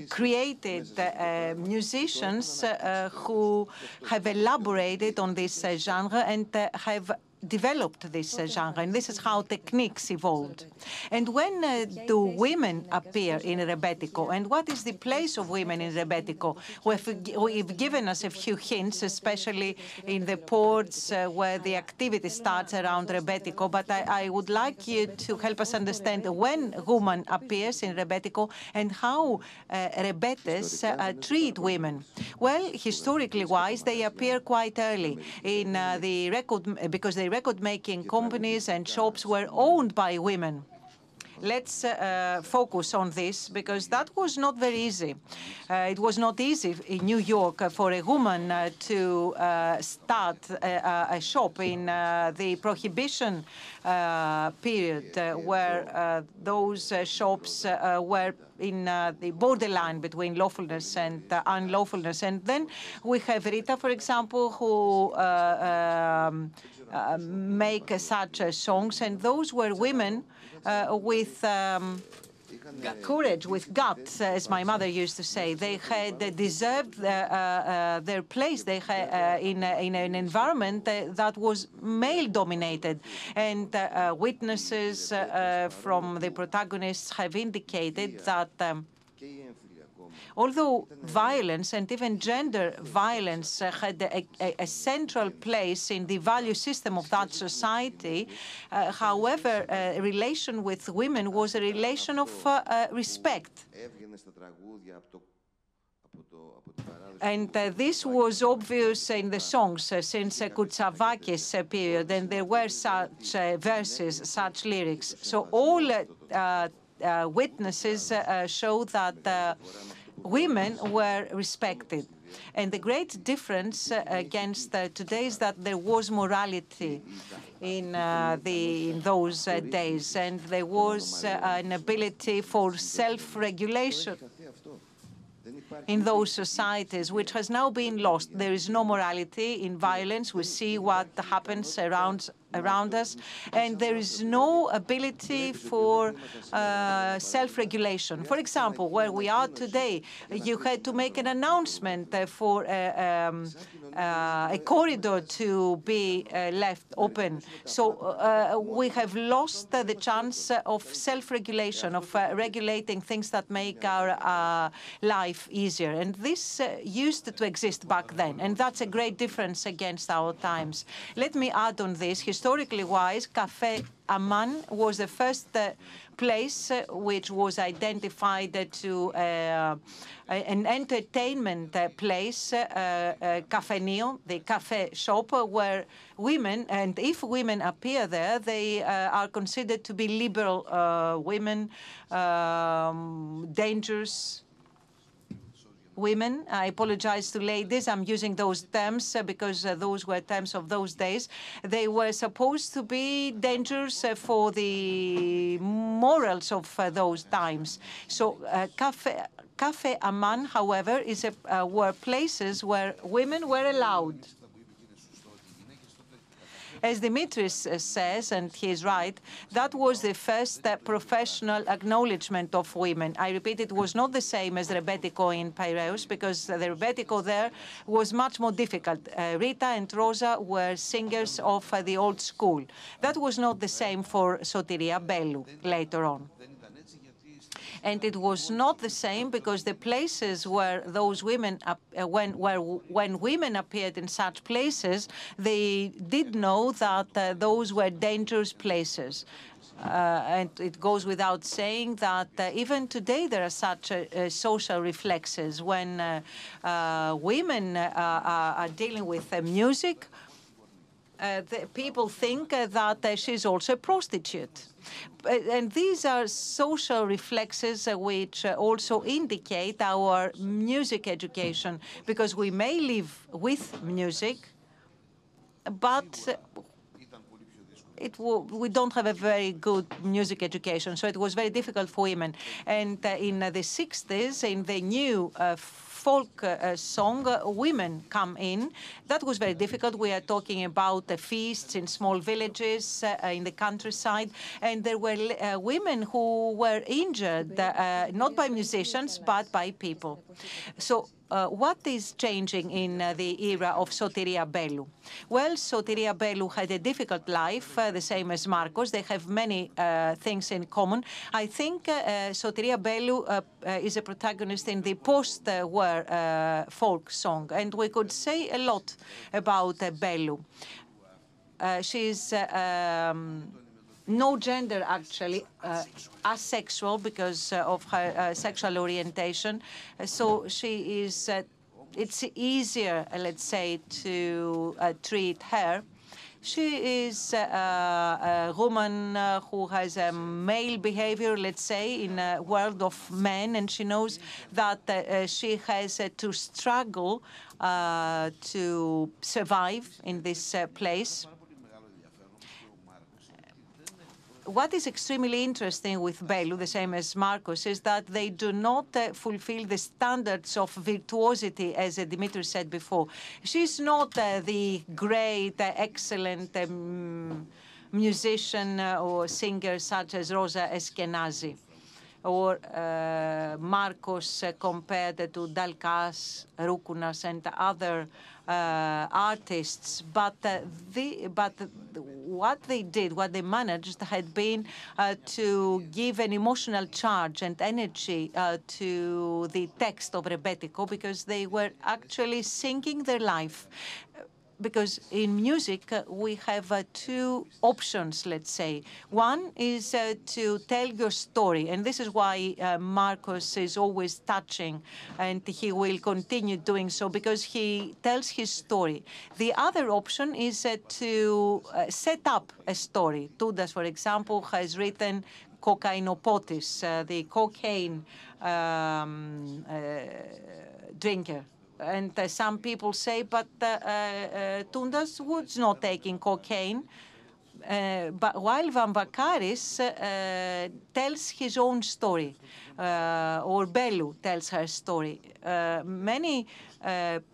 created uh, musicians uh, who have elaborated on this genre and have developed this uh, genre, and this is how techniques evolved. And when uh, do women appear in rebetiko, and what is the place of women in rebetiko? We've, we've given us a few hints, especially in the ports uh, where the activity starts around rebetiko, but I, I, would like you to help us understand when woman appears in rebetiko and how uh, rebetes uh, treat women. Well, historically wise, they appear quite early in uh, the record because they record-making companies and shops were owned by women. Let's uh, focus on this because that was not very easy. Uh, it was not easy in New York for a woman uh, to uh, start a, a, shop in uh, the prohibition uh, period where those shops were in the borderline between lawfulness and unlawfulness. And then we have Rita, for example, who um, uh, make such songs, and those were women uh, with. Um, courage, with guts, as my mother used to say. They had they deserved uh, uh, their place they had, uh, in, in, an environment that was male-dominated. And witnesses from the protagonists have indicated that um, Although violence and even gender violence uh, had a, a, a, central place in the value system of that society, uh, however, a relation with women was a relation of uh, uh respect. And uh, this was obvious in the songs uh, since uh, Koutsavakis uh, period, and there were such uh, verses, such lyrics. So all uh, uh, witnesses uh, show that uh, women were respected. And the great difference uh, against uh, today is that there was morality in uh, the in those uh, days, and there was uh, an ability for self-regulation in those societies, which has now been lost. There is no morality in violence. We see what happens around around us, and there is no ability for uh, self-regulation. For example, where we are today, you had to make an announcement uh, for uh, um, uh, a corridor to be uh, left open. So uh, we have lost the chance of self-regulation, of regulating things that make our life easier. And this used to exist back then, and that's a great difference against our times. Let me add on this, historically wise, Café Aman was the first uh, place uh, which was identified uh, to an entertainment uh, place, uh, uh, Cafenio, the cafe shop, where women, and if women appear there, they are considered to be liberal women, um, dangerous women. I apologize to ladies. I'm using those terms uh, because uh, those were terms of those days. They were supposed to be dangerous uh, for the morals of those times. So, Cafe, Café Aman, however, is a, were places where women were allowed. As Dimitris uh, says, and he is right, that was the first professional acknowledgement of women. I repeat, it was not the same as Rebetiko in Piraeus because the Rebetiko there was much more difficult. Uh, Rita and Rosa were singers of uh, the old school. That was not the same for Sotiria Bellou later on. And it was not the same because the places where those women, uh, when, where, when women appeared in such places, they did know that uh, those were dangerous places. Uh, and it goes without saying that uh, even today there are such uh, uh, social reflexes when uh, uh, women are, are dealing with music. Uh, people think uh, that she's also a prostitute. Uh, And these are social reflexes which also indicate our music education because we may live with music, but it we don't have a very good music education, so it was very difficult for women. And in the 60s, in the new uh, folk uh, uh, song, uh, women come in. That was very difficult. We are talking about feasts in small villages in the countryside, and there were women who were injured, not by musicians, but by people. So uh, what is changing in uh, the era of Sotiria Bellou? Well, Sotiria Bellou had a difficult life, uh, the same as Markos. They have many uh, things in common. I think uh, uh, Sotiria Bellou uh, is a protagonist in the post-war folk song, and we could say a lot about Bellou. Uh, she's um, no gender actually, uh, asexual because uh, of her uh, sexual orientation. Uh, so she is, it's easier, let's say, to treat her. She is uh, a woman who has a male behavior, let's say, in a world of men, and she knows that she has to struggle to survive in this place. What is extremely interesting with Bellou, the same as Markos, is that they do not uh, fulfill the standards of virtuosity, as uh, Dimitri said before. She's not uh, the great, uh, excellent um, musician uh, or singer such as Rosa Eskenazi or uh, Markos uh, compared to Dalgas, Roukounas, and other uh, artists. But uh, the but what they did, what they managed, had been to give an emotional charge and energy to the text of Rebetiko because they were actually singing their life. Because in music uh, we have uh, two options, let's say. One is uh, to tell your story, and this is why uh, Markos is always touching, and he will continue doing so because he tells his story. The other option is uh, to uh, set up a story. Toundas, for example, has written Kokainopotis, the cocaine um, drinker. And uh, some people say, but uh, uh, Toundas was not taking cocaine. Uh, but while Vamvakaris uh, tells his own story, uh, or Bellou tells her story. many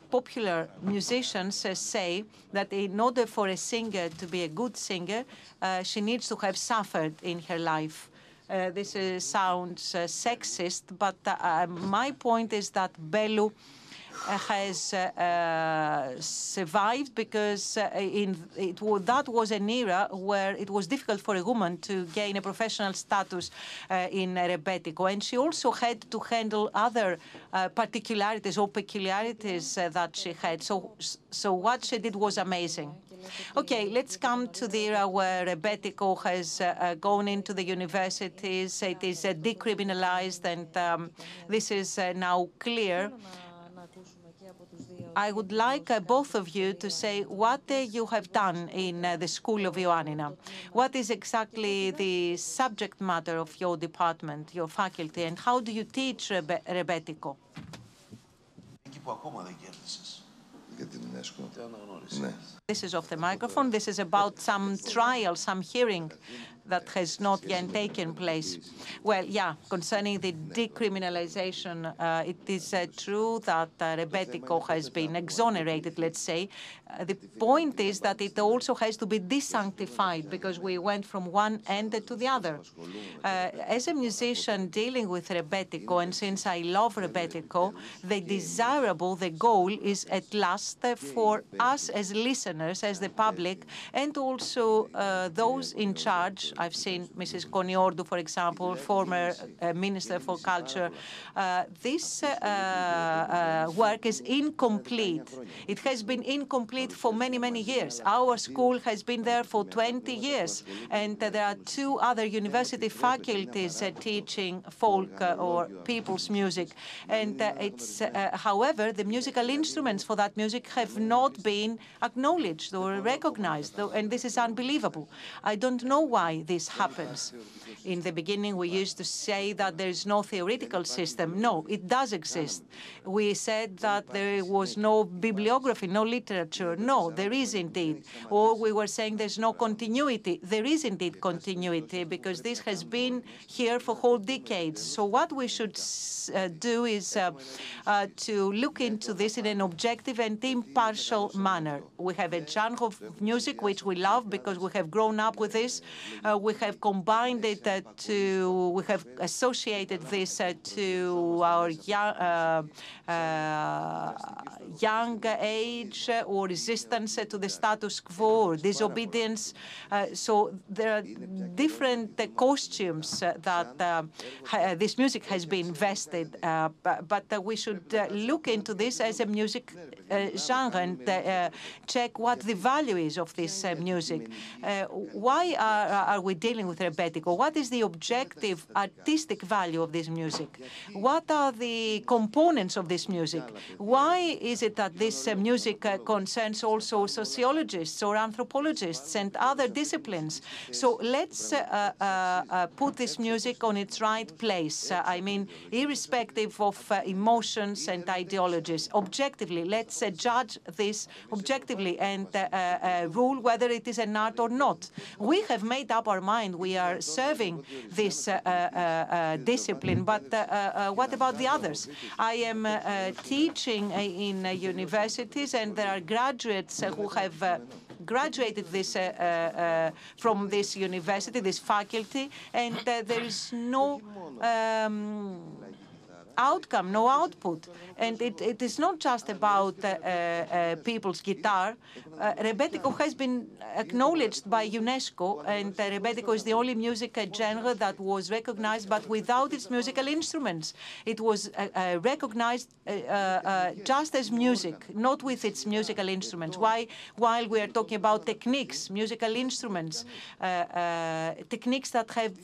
popular musicians say that in order for a singer to be a good singer, she needs to have suffered in her life. this sounds sexist, but my point is that Bellou has uh, uh, survived because uh, in it, that was an era where it was difficult for a woman to gain a professional status in Rebetiko, and she also had to handle other particularities or peculiarities that she had. So, so what she did was amazing. Okay, let's come to the era where Rebetiko has gone into the universities. It is decriminalized, and um, this is now clear. I would like uh, both of you to say what uh, you have done in uh, the School of Ioannina. What is exactly the subject matter of your department, your faculty, and how do you teach Rebe Rebetiko? This is off the microphone. This is about some trial, some hearing that has not yet taken place. Well, yeah, concerning the decriminalization, uh, it is uh, true that uh, Rebetiko has been exonerated, let's say. Uh, the point is that it also has to be desanctified because we went from one end to the other. Uh, as a musician dealing with Rebetiko, and since I love Rebetiko, the desirable, the goal is at last for us as listeners, as the public, and also uh, those in charge I've seen Mrs. Koniordou, for example, former uh, Minister for Culture. Uh, this uh, uh, work is incomplete. It has been incomplete for many, many years. Our school has been there for 20 years, and there are two other university faculties teaching folk or people's music. And it's, however, the musical instruments for that music have not been acknowledged or recognized, and this is unbelievable. I don't know why this happens. In the beginning, we used to say that there is no theoretical system. No, it does exist. We said that there was no bibliography, no literature. No, there is indeed. Or we were saying there's no continuity. There is indeed continuity because this has been here for whole decades. So what we should uh, do is uh, uh, to look into this in an objective and impartial manner. We have a genre of music which we love because we have grown up with this. Uh, we have combined it uh, to, we have associated this uh, to our young, uh, uh, young age uh, or resistance to the status quo or disobedience. so there are different costumes that this music has been vested, but, but we should look into this as a music genre and check what the value is of this music. why are, are we dealing with Rebetiko? What is the objective artistic value of this music? What are the components of this music? Why is it that this uh, music uh, concerns also sociologists or anthropologists and other disciplines? So let's uh, uh, uh put this music on its right place. Uh, I mean, irrespective of emotions and ideologies, objectively, let's judge this objectively and rule whether it is an art or not. We have made up our mind we are serving this uh, uh, uh, discipline, but what about the others? I am teaching in universities, and there are graduates who have graduated this uh, uh, from this university, this faculty, and uh, there is no um, outcome, no output. And it, it is not just about uh, uh, people's guitar. Uh, Rebetiko has been acknowledged by UNESCO, and uh, Rebetiko is the only music genre that was recognized, but without its musical instruments. It was uh, uh recognized uh, uh, just as music, not with its musical instruments. Why, while we are talking about techniques, musical instruments, techniques that have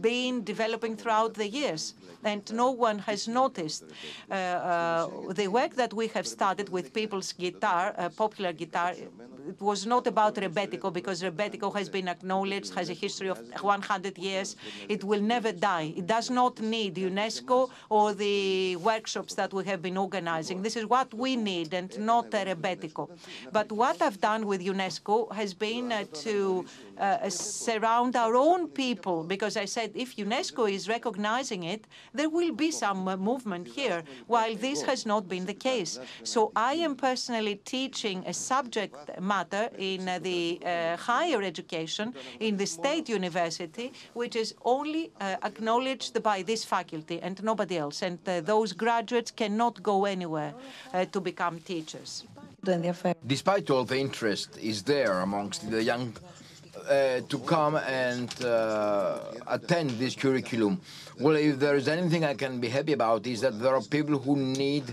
been developing throughout the years, and no one has noticed the work that we have started with people's guitar, popular guitar, it was not about Rebetiko because Rebetiko has been acknowledged, has a history of 100 years. It will never die. It does not need UNESCO or the workshops that we have been organizing. This is what we need and not Rebetiko. But what I've done with UNESCO has been uh, to uh, surround our own people because I said if UNESCO is recognizing it, there will be some uh, movement here, while this has not been the case. So I am personally teaching a subject matter in the uh, higher education in the state university, which is only uh, acknowledged by this faculty and nobody else. And uh, those graduates cannot go anywhere uh, to become teachers. Despite all the interest is there amongst the young uh, to come and uh, attend this curriculum. Well, if there is anything I can be happy about is that there are people who need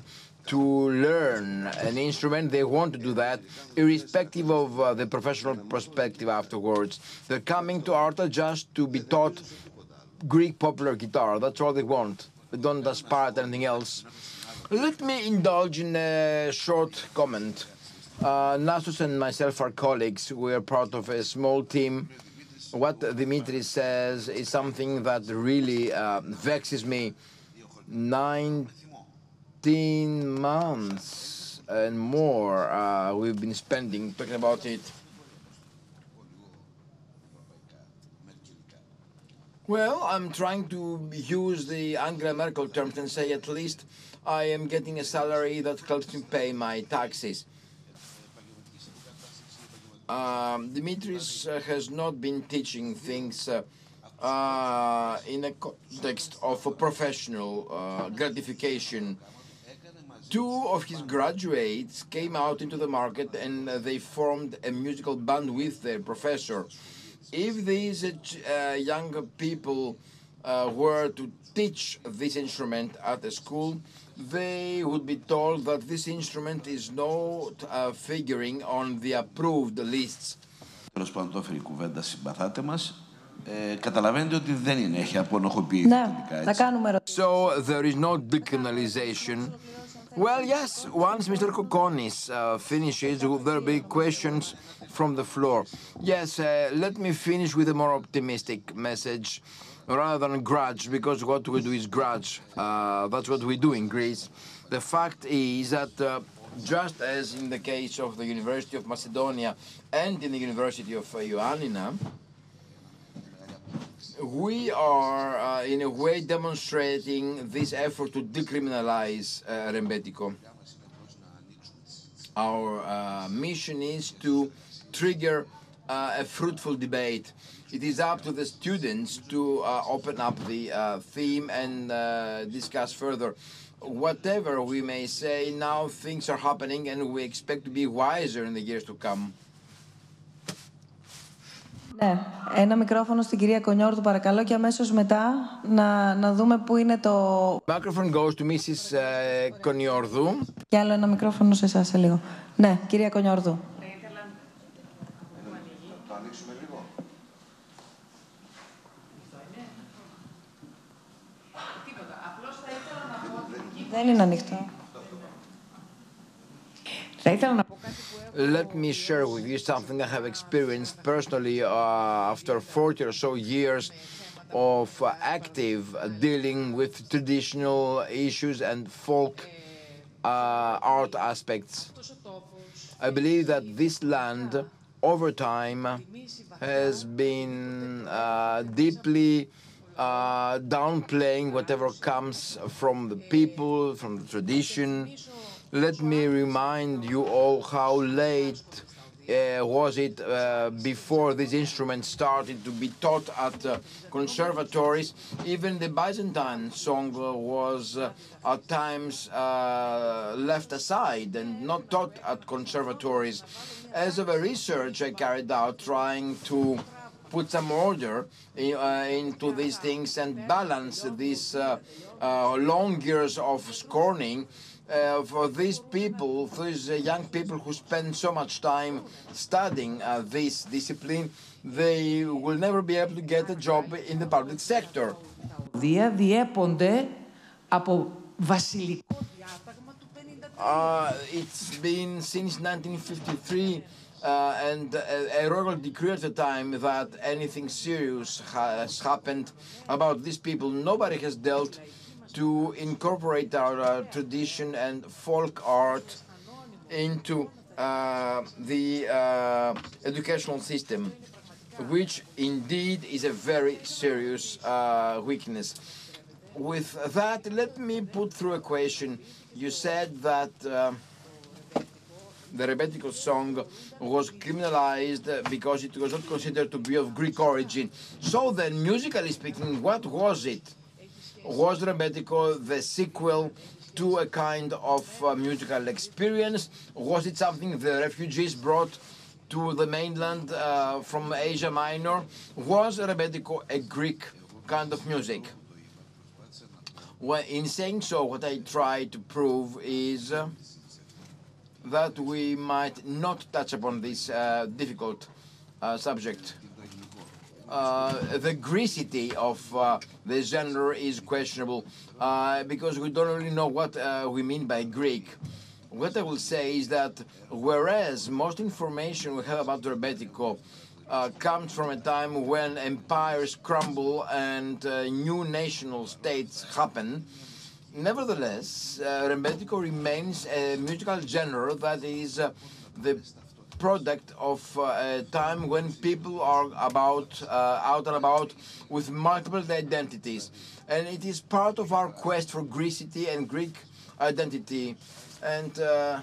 to learn an instrument. They want to do that, irrespective of uh, the professional perspective afterwards. They're coming to Arta just to be taught Greek popular guitar. That's all they want. They don't aspire at anything else. Let me indulge in a short comment. Uh, Nasus and myself are colleagues. We are part of a small team. What Dimitri says is something that really uh, vexes me. 19 months and more uh, we've been spending talking about it. Well, I'm trying to use the Angela Merkel terms and say at least I am getting a salary that helps me pay my taxes. Um, Dimitris uh, has not been teaching things uh, uh, in a context of a professional uh, gratification Two of his graduates came out into the market and uh, they formed a musical band with their professor. If these uh, young people were to teach this instrument at a school, they would be told that this instrument is not uh, figuring on the approved lists. Τέλος πάντων το έφερε η κουβέντα συμπαθάτε μας. Ε, καταλαβαίνετε ότι δεν είναι, έχει απονοχοποιηθεί ναι, τελικά, θα κάνουμε So there is no decriminalization. Well, yes, once Mr. Kokkonis uh, finishes, there'll be questions from the floor. Yes, uh, let me finish with a more optimistic message rather than grudge, because what we do is grudge. Uh, that's what we do in Greece. The fact is that uh, just as in the case of the University of Macedonia and in the University of uh, Ioannina, we are uh, in a way demonstrating this effort to decriminalize uh, Rembetiko. Our uh, mission is to trigger uh, a fruitful debate it is up to the students to uh, open up the uh, theme and discuss further. Whatever we may say, now things are happening and we expect to be wiser in the years to come. Ναι, ένα μικρόφωνο στην κυρία Κονιόρδου παρακαλώ και αμέσως μετά να, να δούμε πού είναι το... Microphone goes to Mrs. Κονιόρδου. Και άλλο ένα μικρόφωνο σε εσάς σε λίγο. Ναι, κυρία Κονιόρδου. Δεν είναι ανοιχτό. Let me share with you something I have experienced personally uh, after 40 or so years of uh, active dealing with traditional issues and folk uh, art aspects. I believe that this land, over time, has been uh, deeply uh, downplaying whatever comes from the people, from the tradition. Let me remind you all how late uh, was it uh, before this instrument started to be taught at uh, conservatories. Even the Byzantine song was uh, at times uh, left aside and not taught at conservatories. As of a research I carried out trying to put some order uh, into these things and balance these long years of scorning uh, for these people, these uh, young people who spend so much time studying uh, this discipline, they will never be able to get a job in the public sector. διέπονται από βασιλικό Uh, it's been since 1953 uh, and a, a royal decree at the time that anything serious has happened about these people. Nobody has dealt to incorporate our uh, tradition and folk art into uh, the uh, educational system, which indeed is a very serious uh, weakness. With that, let me put through a question. You said that uh, the Rebetiko song was criminalized because it was not considered to be of Greek origin. So then, musically speaking, what was it? Was Rebetiko the sequel to a kind of uh, musical experience? Was it something the refugees brought to the mainland uh, from Asia Minor? Was Rebetiko a Greek kind of music? Well, in saying so, what I try to prove is uh, that we might not touch upon this uh, difficult uh, subject. Uh, the Greecity of uh, the genre is questionable uh, because we don't really know what uh, we mean by Greek. What I will say is that whereas most information we have about Rebetiko uh, comes from a time when empires crumble and new national states happen, Nevertheless, uh, Rebetiko remains a musical genre that is the product of uh, a time when people are about uh, out and about with multiple identities, and it is part of our quest for Greecity and Greek identity. And uh,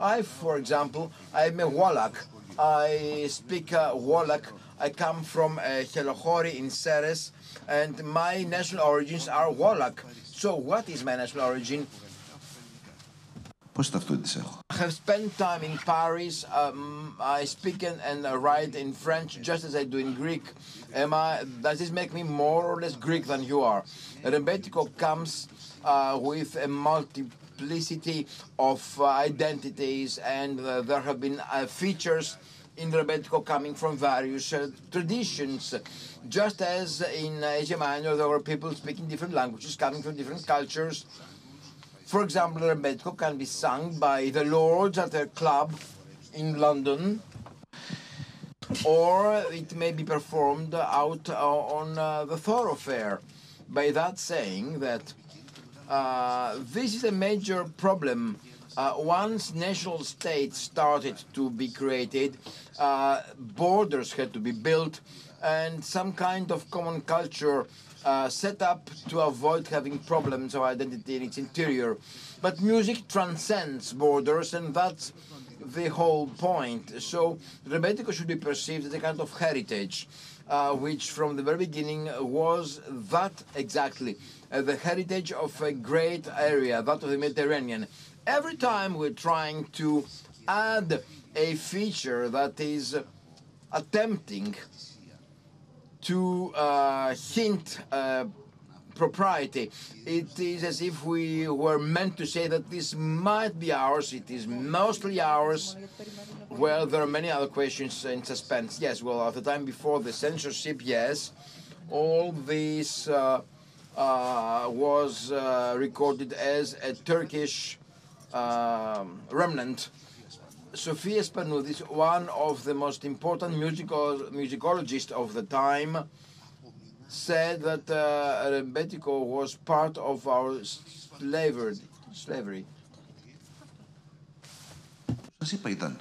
I, for example, I'm a Wallach. I speak uh, Wallach. I come from uh, Helohori in Serres, and my national origins are Wallach. So, what is my national origin? Πώς ταυτότητες έχω. I have spent time in Paris. Um, I speak and, and uh, write in French just as I do in Greek. Am I, does this make me more or less Greek than you are? Rebetiko comes uh, with a multiplicity of uh, identities, and uh, there have been uh, features in Rebetiko coming from various uh, traditions. Just as in Asia Minor, there were people speaking different languages, coming from different cultures. for example, Rebetiko can be sung by the lords at a club in London, or it may be performed out uh, on uh, the thoroughfare. By that saying that uh, this is a major problem. Uh, once national states started to be created, uh, borders had to be built, and some kind of common culture uh, set up to avoid having problems of identity in its interior. But music transcends borders, and that's the whole point. So Rebetiko should be perceived as a kind of heritage, uh, which from the very beginning was that exactly, uh, the heritage of a great area, that of the Mediterranean. Every time we're trying to add a feature that is attempting to uh, hint uh, propriety. It is as if we were meant to say that this might be ours, it is mostly ours. Well, there are many other questions in suspense. Yes, well, at the time before the censorship, yes, all this uh, uh was uh, recorded as a Turkish um, remnant Sophia Spanoudis, one of the most important musical musicologists of the time, said that uh, Rebetiko was part of our slavery. slavery. Σας είπα ήταν.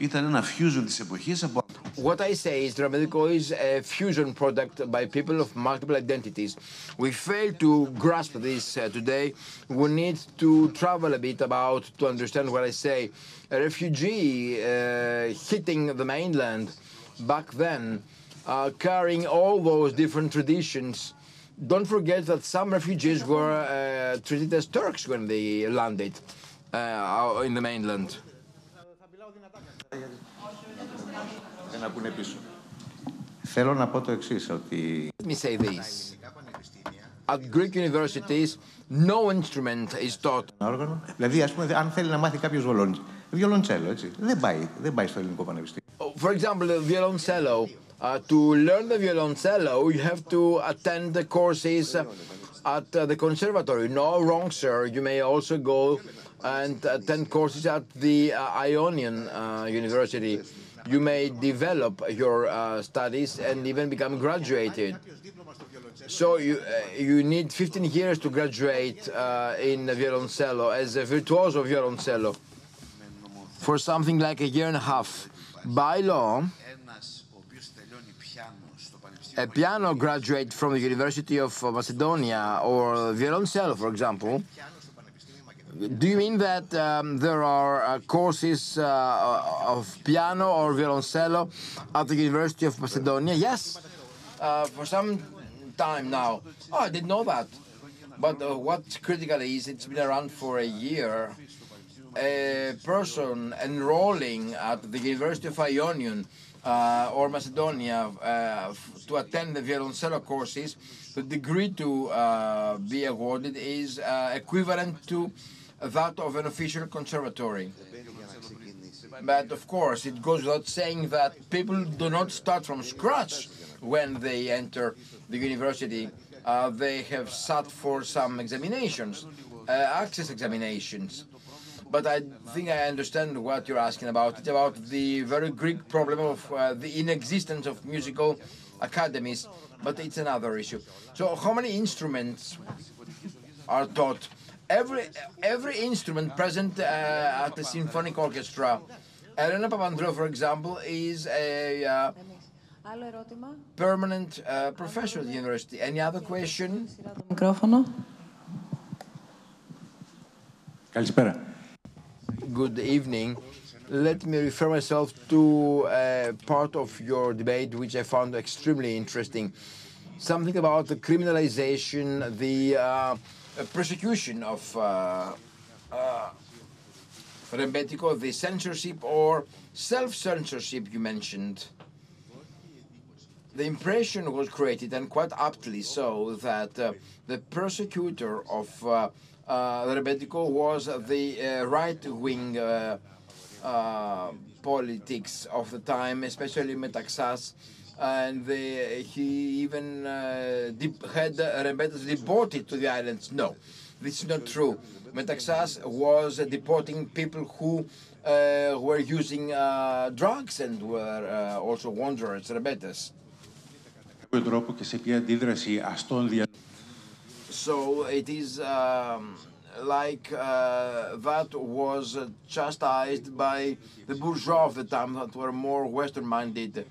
Ήταν ένα fusion της εποχής από... What I say is Dramedico is a fusion product by people of multiple identities. We fail to grasp this uh, today. We need to travel a bit about to understand what I say. A refugee uh, hitting the mainland back then, uh, carrying all those different traditions. Don't forget that some refugees were uh, treated as Turks when they landed uh, in the mainland. Να πούνε πίσω. Θέλω να πω το εξή ότι... Let me say this. At Greek universities, no instrument is taught. Όργανο. Δηλαδή, ας πούμε, αν θέλει να μάθει κάποιος βολον... βιολοντσέλο, έτσι, δεν πάει, δεν πάει στο ελληνικό πανεπιστήμιο. For example, the violoncello. Uh, to learn the violoncello, you have to attend the courses at uh, the conservatory. No wrong, sir. You may also go and attend courses at the uh, Ionian uh, University you may develop your uh, studies and even become graduated. So you uh, you need 15 years to graduate uh, in violoncello as a virtuoso violoncello. For something like a year and a half. By law, a piano graduate from the University of Macedonia or violoncello, for example, do you mean that um, there are uh, courses uh, of piano or violoncello at the University of Macedonia? Yes, uh, for some time now. Oh, I didn't know that. But uh, what's critical is it's been around for a year. A person enrolling at the University of Ionian uh, or Macedonia uh, to attend the violoncello courses, the degree to uh, be awarded is uh, equivalent to that of an official conservatory. But of course, it goes without saying that people do not start from scratch when they enter the university. Uh, they have sat for some examinations, uh, access examinations. But I think I understand what you're asking about. It's about the very Greek problem of uh, the inexistence of musical academies, but it's another issue. So, how many instruments are taught? every every instrument present uh, at the symphonic orchestra. Elena Papandreou, for example, is a uh, permanent uh, professor at the university. Any other question? Good evening. Let me refer myself to a part of your debate which I found extremely interesting. Something about the criminalization, the uh, persecution of uh, uh, the censorship or self-censorship you mentioned. The impression was created, and quite aptly so, that uh, the persecutor of uh, uh, was the uh, right-wing uh, politics of the time, especially Metaxas, and he even uh, had uh, rebels deported to the islands. No, this is not true. Metaxas was uh, deporting people who uh, were using uh, drugs and were uh, also wanderers, rebels. So it is um, like uh, that was chastised by the bourgeois of the time that were more Western-minded.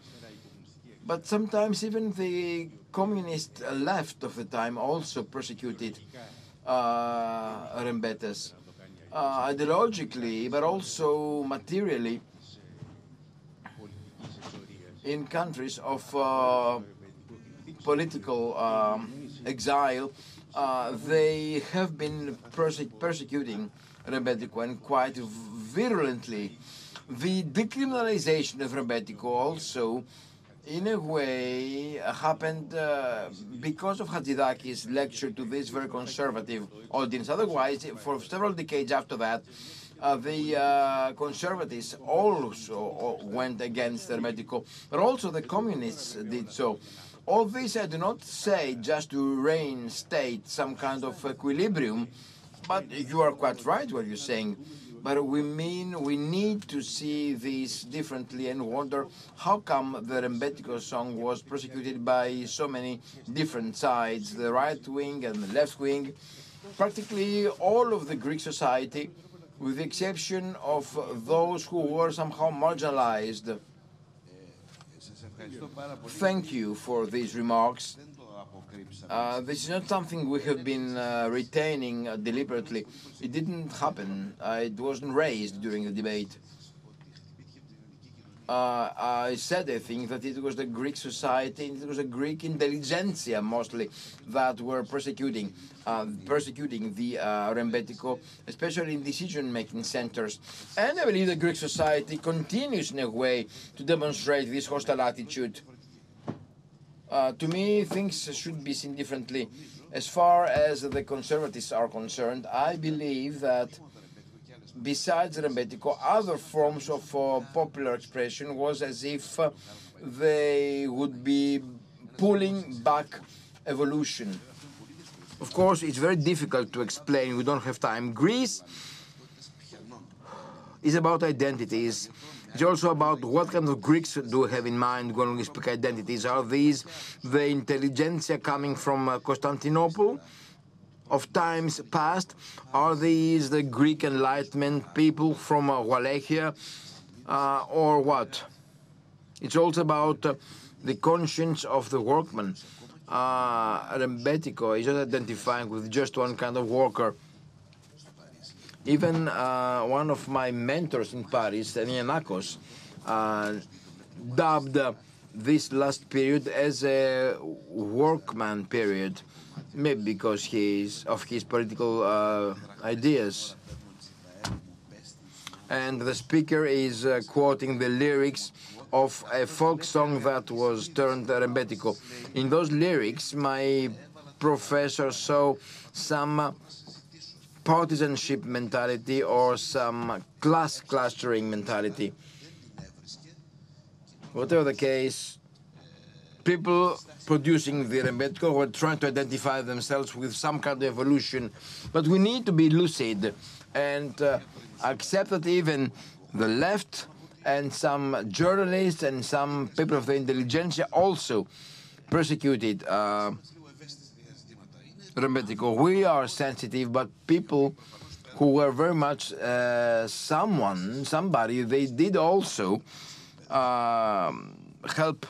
But sometimes even the communist left of the time also persecuted uh, Rembetes, uh, ideologically, but also materially in countries of uh, political um, exile, uh, they have been perse- persecuting Rebetiko and quite virulently. The decriminalization of Rebetiko also, in a way, happened uh, because of Hatzidakis' lecture to this very conservative audience. Otherwise, for several decades after that, uh, the uh, conservatives also uh, went against Rembetiko, but also the communists did so. All this I do not say just to reinstate some kind of equilibrium, but you are quite right what you're saying. But we mean we need to see this differently and wonder how come the Rembetico song was persecuted by so many different sides, the right wing and the left wing. Practically all of the Greek society with the exception of those who were somehow marginalized. Thank you for these remarks. Uh, this is not something we have been uh, retaining uh, deliberately. It didn't happen. Uh, it wasn't raised during the debate. Uh, I said, I think, that it was the Greek society, it was the Greek intelligentsia mostly that were persecuting, uh, persecuting the Rembetiko, especially in decision-making centers. And I believe the Greek society continues in a way to demonstrate this hostile attitude. Uh, to me, things should be seen differently. As far as the conservatives are concerned, I believe that besides Rembetiko, other forms of uh, popular expression was as if uh, they would be pulling back evolution. Of course, it's very difficult to explain. We don't have time. Greece is about identities. It's also about what kind of Greeks do have in mind when we speak identities. Are these the intelligentsia coming from uh, Constantinople of times past? Are these the Greek Enlightenment people from uh, Wallachia uh, or what? It's also about uh, the conscience of the workman. Uh, Rembetiko is not identifying with just one kind of worker. Even uh, one of my mentors in Paris, Nianakos, uh, dubbed uh, this last period as a workman period, maybe because he's of his political uh, ideas. And the speaker is uh, quoting the lyrics of a folk song that was turned Rembetiko. In those lyrics, my professor saw some partisanship mentality or some class clustering mentality. Whatever the case, people producing the Rembetiko were trying to identify themselves with some kind of evolution, but we need to be lucid and uh, accept that even the left and some journalists and some people of the intelligentsia also persecuted uh, Rembetiko. We are sensitive, but people who were very much uh, someone, somebody, they did also uh, help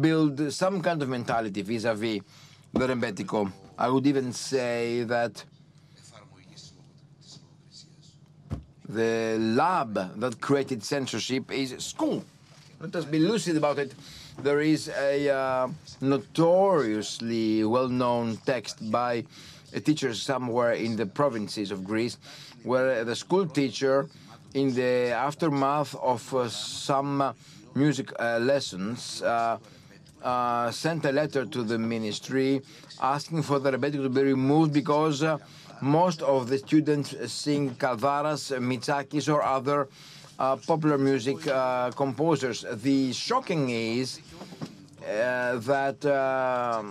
build some kind of mentality vis-a-vis the Rembetiko. I would even say that the lab that created censorship is school. Let us be lucid about it. There is a uh, notoriously well-known text by a teacher somewhere in the provinces of Greece, where the school teacher, in the aftermath of uh, some music uh, lessons, uh, uh, sent a letter to the ministry asking for the Rembetiko to be removed because uh, most of the students sing Kaldaras, Mitsakis, or other popular music uh, composers. The shocking is uh, that the,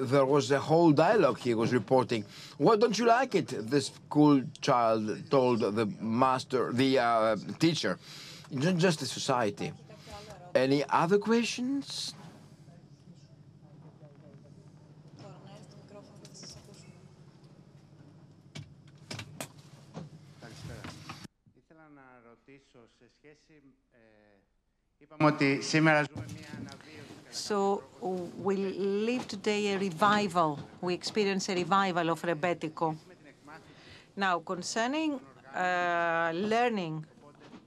there was a whole dialogue he was reporting. Why don't you like it? The school child told the master, the uh, teacher. Not just the society. Any other questions? So we live today a revival. We experience a revival of Rebetiko. Now, concerning uh, learning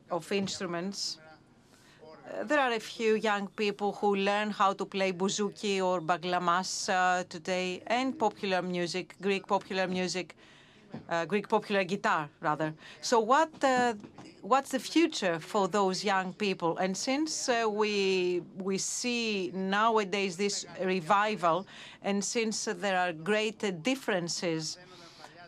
of instruments, uh, there are a few young people who learn how to play bouzouki or baglamas uh, today, and popular music, Greek popular music, uh, Greek popular guitar, rather. So what uh, what's the future for those young people? And since uh, we we see nowadays this revival, and since there are great differences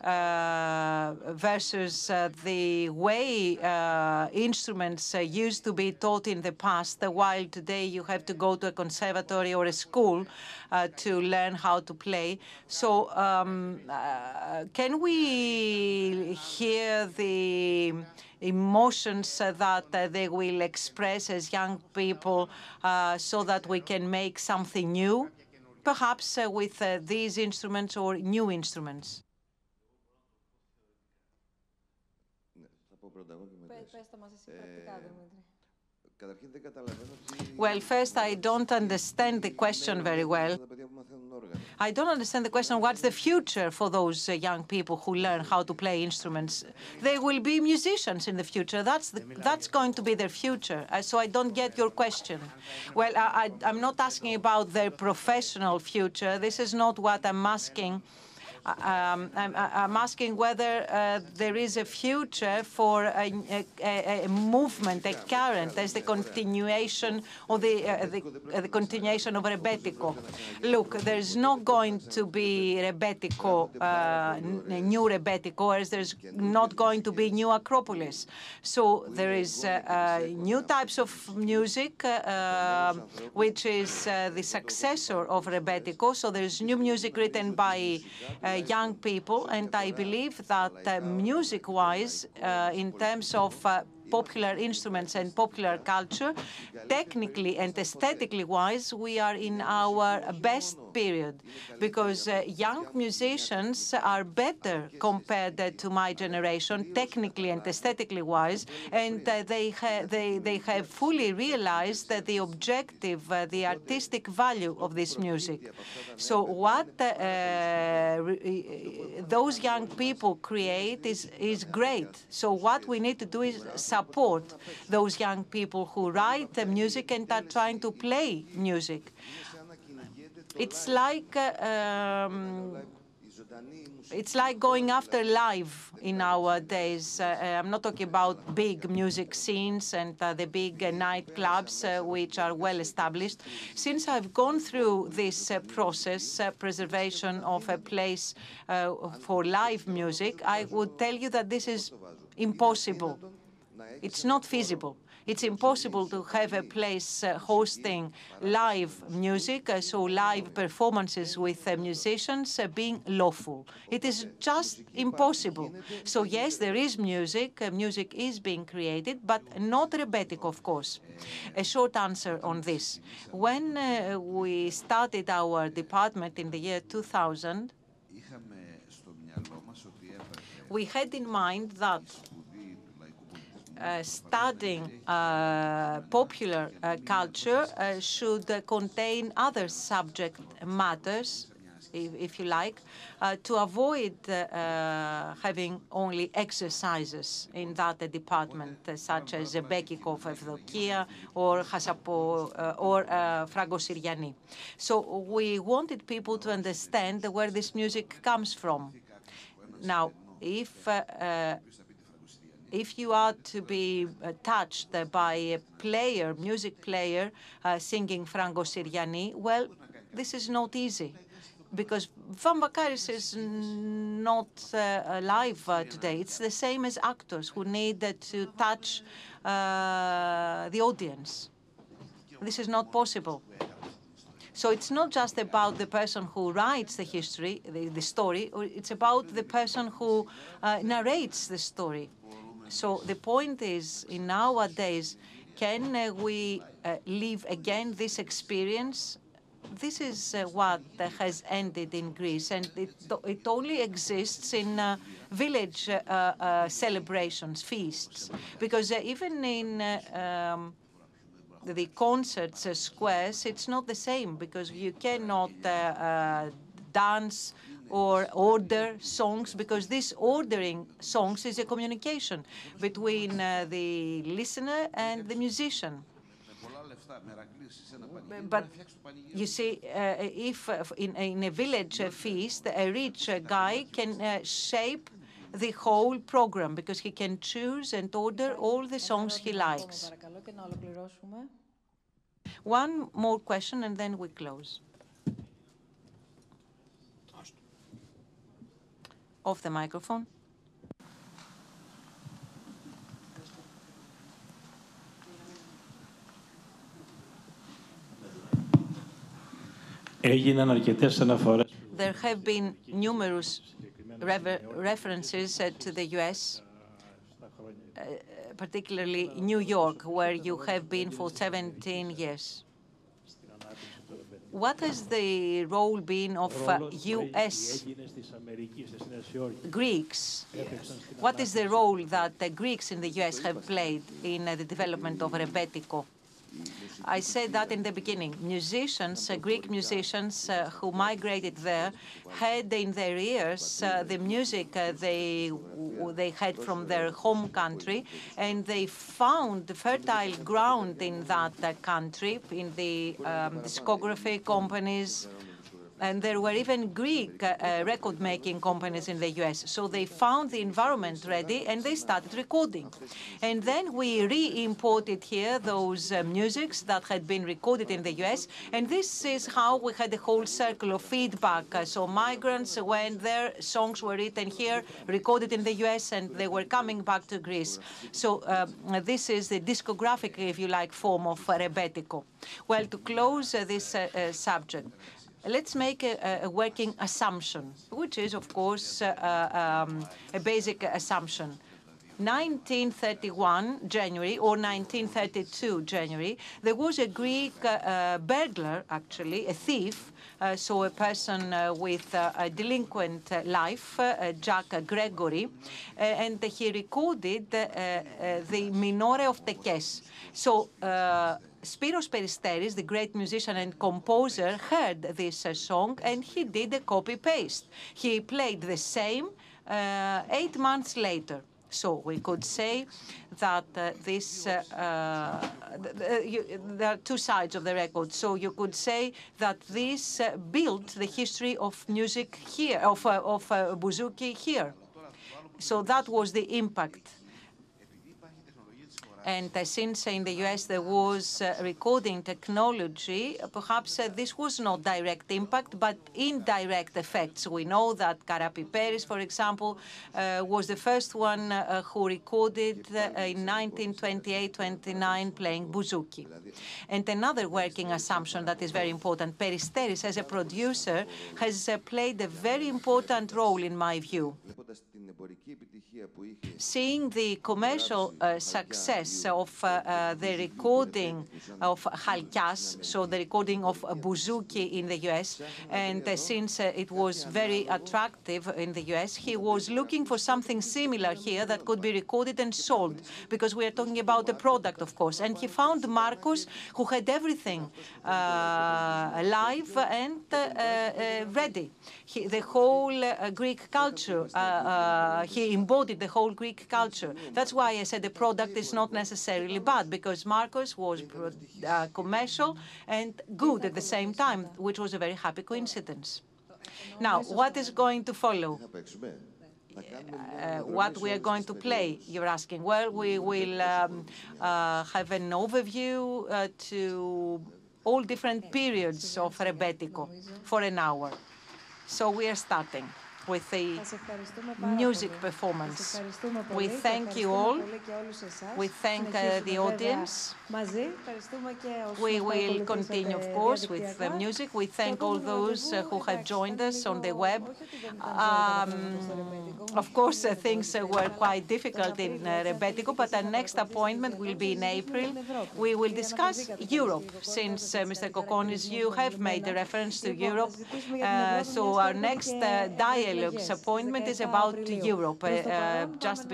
versus uh, the way uh, instruments uh, used to be taught in the past, while today you have to go to a conservatory or a school uh, to learn how to play. So um, uh, can we hear the emotions that they will express as young people so that we can make something new, perhaps with these instruments or new instruments? Well, first, I don't understand the question very well. I don't understand the question, what's the future for those uh, young people who learn how to play instruments? They will be musicians in the future. That's, the, that's going to be their future. Uh, so I don't get your question. Well, I, I, I'm not asking about their professional future. This is not what I'm asking. Um, I'm, I'm, asking whether uh, there is a future for a, a, a, movement, a current, as the continuation or the, uh, the, uh, the, continuation of Rebetiko. Look, there's not going to be Rebetiko, uh, new Rebetiko, as there's not going to be new Acropolis. So there is uh, uh, new types of music, which is the successor of Rebetiko. So there's new music written by young people, and I believe that uh, music-wise, uh, in terms of uh, popular instruments and popular culture, technically and aesthetically wise, we are in our best period because uh, young musicians are better compared uh, to my generation, technically and aesthetically wise, and uh, they, ha they, they have fully realized that the objective, the artistic value of this music. So what those young people create is, is great. So what we need to do is support those young people who write the music and are trying to play music. It's like uh, um, it's like going after live in our days. Uh, I'm not talking about big music scenes and uh, the big uh, nightclubs, uh, which are well established. Since I've gone through this uh, process, uh, preservation of a place for live music, I would tell you that this is impossible. It's not feasible. It's impossible to have a place uh, hosting live music, uh, so live performances with uh, musicians being lawful. It is just impossible. So yes, there is music. music is being created, but not rebetic, of course. A short answer on this. When we started our department in the year 2000, we had in mind that Uh, studying uh, popular uh, culture uh, should contain other subject matters, if, you like, uh, to avoid having only exercises in that department, such as Bekikov Evdokia or Hasapo or Frangosyriani. So we wanted people to understand where this music comes from. Now, if uh, if you are to be uh, touched by a player, music player, uh, singing Frangosyriani, well, this is not easy because Vamvakaris is not uh, alive uh, today. It's the same as actors who need uh, to touch uh, the audience. This is not possible. So it's not just about the person who writes the history, the, the story, it's about the person who narrates the story. So the point is, in nowadays, can uh, we uh, live again this experience? This is uh, what has ended in Greece, and it, it only exists in uh, village uh, uh, celebrations, feasts, because even in um, the concerts squares, it's not the same because you cannot dance or order songs because this ordering songs is a communication between uh, the listener and the musician. But you see, uh, if uh, in, in, a village feast, a rich guy can uh, shape the whole program because he can choose and order all the songs he likes. One more question and then we close. Off the microphone. There have been numerous references uh, to the U.S., uh, particularly New York, where you have been for 17 years. What has the role been of uh, U.S. Greeks? What is the role that the Greeks in the U.S. have played in uh, the development of Rebetiko? I said that in the beginning. Musicians, uh, Greek musicians uh, who migrated there, had in their ears uh, the music uh, they they had from their home country, and they found fertile ground in that uh, country, in the um, discography companies, and there were even Greek uh, uh, record-making companies in the U.S. So they found the environment ready and they started recording. And then we re-imported here those uh, musics that had been recorded in the U.S. And this is how we had a whole circle of feedback. Uh, so migrants, when their songs were written here, recorded in the U.S., and they were coming back to Greece. So uh, this is the discographic, if you like, form of Rebetiko. Well, to close uh, this subject, Let's make a, a, working assumption, which is, of course, uh, um, a basic assumption. 1931 January or 1932 January, there was a Greek uh, burglar, actually, a thief, uh, so a person uh, with uh, a delinquent life, uh, Jack Gregory, and he recorded the Minore of Tekes. So Spiros Peristeris, the great musician and composer, heard this uh, song and he did a copy paste. He played the same uh, eight months later. So we could say that uh, this, uh, uh, you, there are two sides of the record. So you could say that this uh, built the history of music here, of, of bouzouki here. So that was the impact and uh, since in the US there was uh, recording technology, perhaps uh, this was not direct impact, but indirect effects. We know that Karapiperis, for example, was the first one who recorded in 1928-29 playing bouzouki. And another working assumption that is very important, Peristeris as a producer has played a very important role in my view. Seeing the commercial uh, success of uh, uh, the recording of Chalkias, so the recording of bouzouki in the US, and uh, since uh, it was very attractive in the US, he was looking for something similar here that could be recorded and sold, because we are talking about a product, of course. And he found Markos, who had everything uh, live and uh, ready. He, the whole Greek culture he embodied the whole Greek culture. That's why I said the product is not necessarily bad, because Markos was uh, commercial and good at the same time, which was a very happy coincidence. Now, what is going to follow? Uh, what we are going to play, you're asking. Well, we will um, uh, have an overview uh, to all different periods of Rebetiko for an hour. So we are starting with the music performance. We thank you all. We thank uh, the audience. We will continue, of course, with the music. We thank all those uh, who have joined us on the web. Um, of course, uh, things uh, were quite difficult in uh, Rebetiko, but our next appointment will be in April. We will discuss Europe, since uh, Mr. Kokkonis, you have made a reference to Europe. so our next dialogue Dialogue's appointment is about Europe, uh, just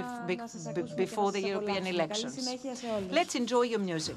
before the European elections. Let's enjoy your music.